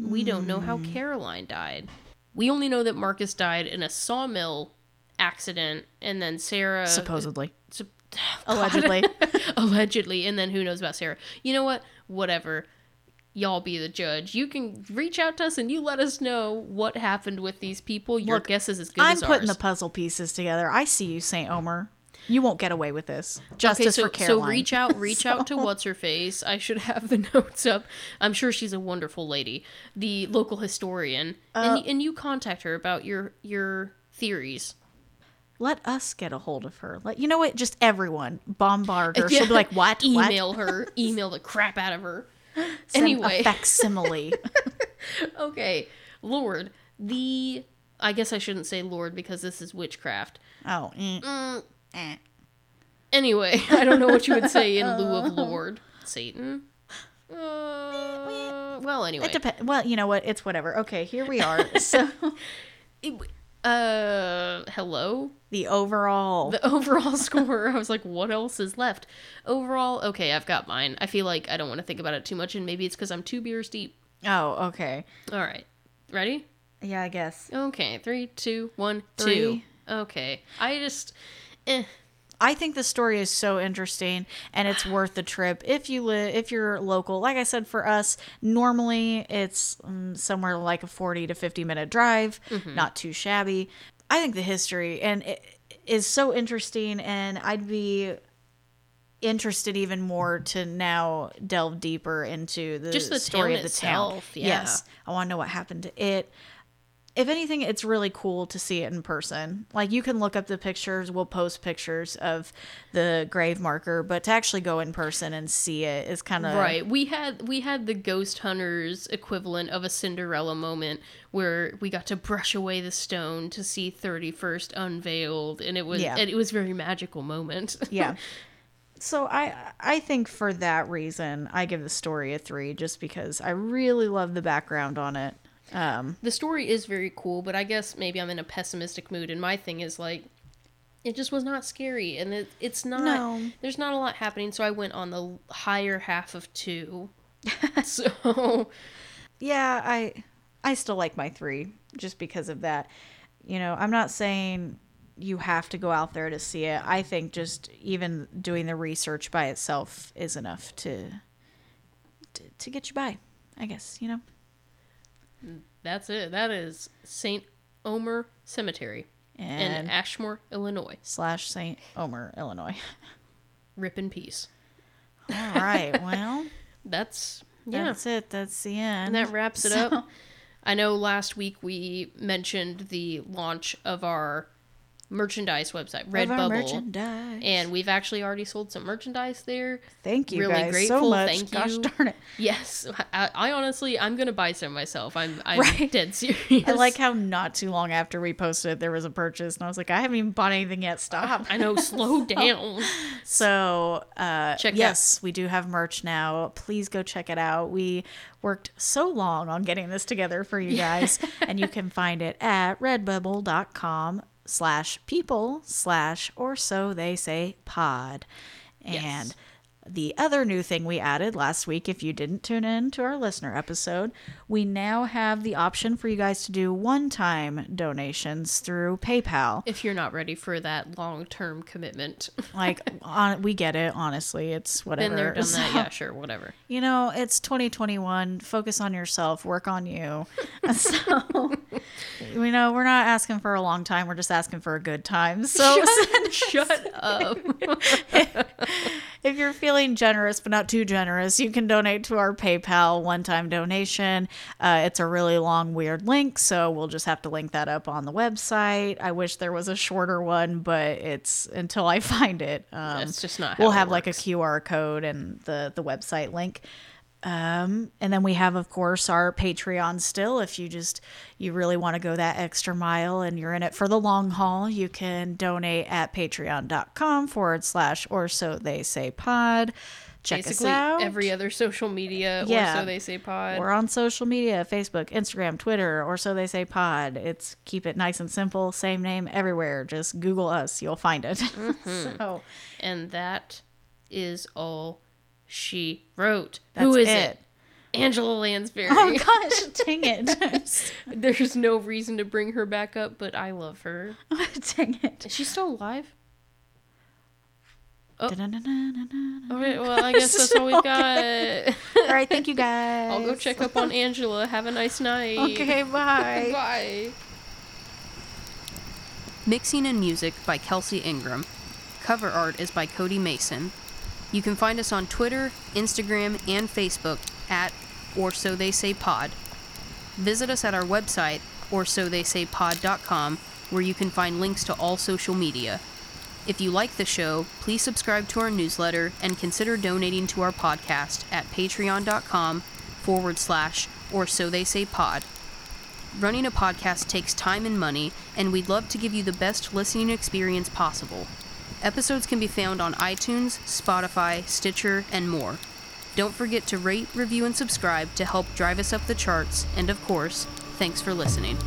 We don't know how hmm. Caroline died. We only know that Marcus died in a sawmill accident, and then Sarah. Supposedly. Sup- Allegedly. allegedly and then who knows about sarah. You know what? Whatever. Y'all be the judge. You can reach out to us and you let us know what happened with these people. Your Look, guess is as good as I'm putting ours. the puzzle pieces together. I see you, Saint Omer. You won't get away with this. Justice okay, so, for Caroline. so reach out reach out to what's her face. I should have the notes up. I'm sure she's a wonderful lady. The local historian. Uh, and, and you contact her about your your theories Let us get a hold of her. Let you know what? Just everyone bombard her. She'll be like, "What? What?" email her email the crap out of her Send anyway facsimile. okay lord the I guess I shouldn't say Lord because this is witchcraft. Oh, eh, Mm, eh. Anyway, I don't know what you would say in lieu of Lord. Satan? Uh, well, anyway. it depends. Well, you know what? It's whatever. Okay, here we are. so It- uh, hello? the overall. The overall score, I was like, what else is left? Overall, okay, I've got mine. I feel like I don't want to think about it too much, and maybe it's because I'm two beers deep. oh, okay. All right. Ready? Yeah, I guess. Okay, three, two, one, two. Three. Okay. I just. Eh. I think the story is so interesting and it's worth the trip if you live if you're local. Like I said for us, normally it's um, somewhere like a 40 to 50 minute drive, not too shabby. I think the history and it is so interesting and I'd be interested even more to now delve deeper into the, Just the story town of the town. yeah. Yes. I want to know what happened to it if anything, it's really cool to see it in person. Like you can look up the pictures, we'll post pictures of the grave marker, but to actually go in person and see it is kind of Right. We had we had the ghost hunters equivalent of a Cinderella moment where we got to brush away the stone to see 31st unveiled and it was Yeah. and it was a very magical moment. Yeah. So I I think for that reason, I give the story a 3 just because I really love the background on it. Um the story is very cool, but I guess maybe I'm in a pessimistic mood and my thing is like it just was not scary and it, it's not No. there's not a lot happening so I went on the higher half of 2. so yeah, I I still like my 3 just because of that. You know, I'm not saying you have to go out there to see it. I think just even doing the research by itself is enough to to, to get you by. I guess, you know. That's it. That is St. Omer Cemetery in And Ashmore, Illinois. slash St. Omer, Illinois. Rip in peace. All right. Well, That's yeah. that's it. That's the end. and that wraps it So- up. I know last week we mentioned the launch of our merchandise website, Redbubble. merchandise. And we've actually already sold some merchandise there. thank you really guys so grateful. much. Thank Gosh you. darn it. Yes, I, I honestly, I'm gonna buy some myself. I'm, I'm Right. dead serious. I like how not too long after we posted it, there was a purchase, and I was like, I haven't even bought anything yet. Stop. I know. Slow down. So, uh, Check yes, we do have merch now. Please go check it out. We worked so long on getting this together for you guys, and you can find it at redbubble.com slash people slash or so they say pod. Yes. The other new thing we added last week, if you didn't tune in to our listener episode, we now have the option for you guys to do one time donations through PayPal. If you're not ready for that long term commitment, Like, on, we get it, honestly. It's whatever. been there, done that. So, Yeah, sure, whatever. You know, it's 2021. Focus on yourself, work on you. so, you know, we're not asking for a long time. We're just asking for a good time. So, Shut up. If you're feeling generous but not too generous, you can donate to our PayPal one time donation. Uh, it's a really long, weird link, so we'll just have to link that up on the website. I wish there was a shorter one, but it's until I find it. Um, That's just not we'll have like a. QR code and the the website link. Um, and then we have, of course, our Patreon still. If you just you really want to go that extra mile and you're in it for the long haul, you can donate at patreon.com forward slash or so they say pod. Check Basically, us out. every other social media, Yeah. or so they say pod. We're on social media Facebook, Instagram, Twitter, or so they say pod. It's keep it nice and simple, same name everywhere. Just Google us, you'll find it. Mm-hmm. so and that is all she wrote. that's Who is it. it? Angela Lansbury. Oh gosh, dang it. There's no reason to bring her back up, but I love her. Oh, dang it. Is she still alive? Oh. All right, well, I guess that's all we've got. All right, thank you guys. I'll go check up on Angela. Have a nice night. Okay, bye. Bye. Mixing and music by Kelsey Ingram. Cover art is by Cody Mason. You can find us on Twitter, Instagram, and Facebook at or so they say pod. Visit us at our website or so they say pod.com where you can find links to all social media. If you like the show, please subscribe to our newsletter and consider donating to our podcast at patreon.com forward slash or so they say pod. running a podcast takes time and money, and we'd love to give you the best listening experience possible. Episodes can be found on iTunes, Spotify, Stitcher, and more. Don't forget to rate, review, and subscribe to help drive us up the charts, and of course, thanks for listening.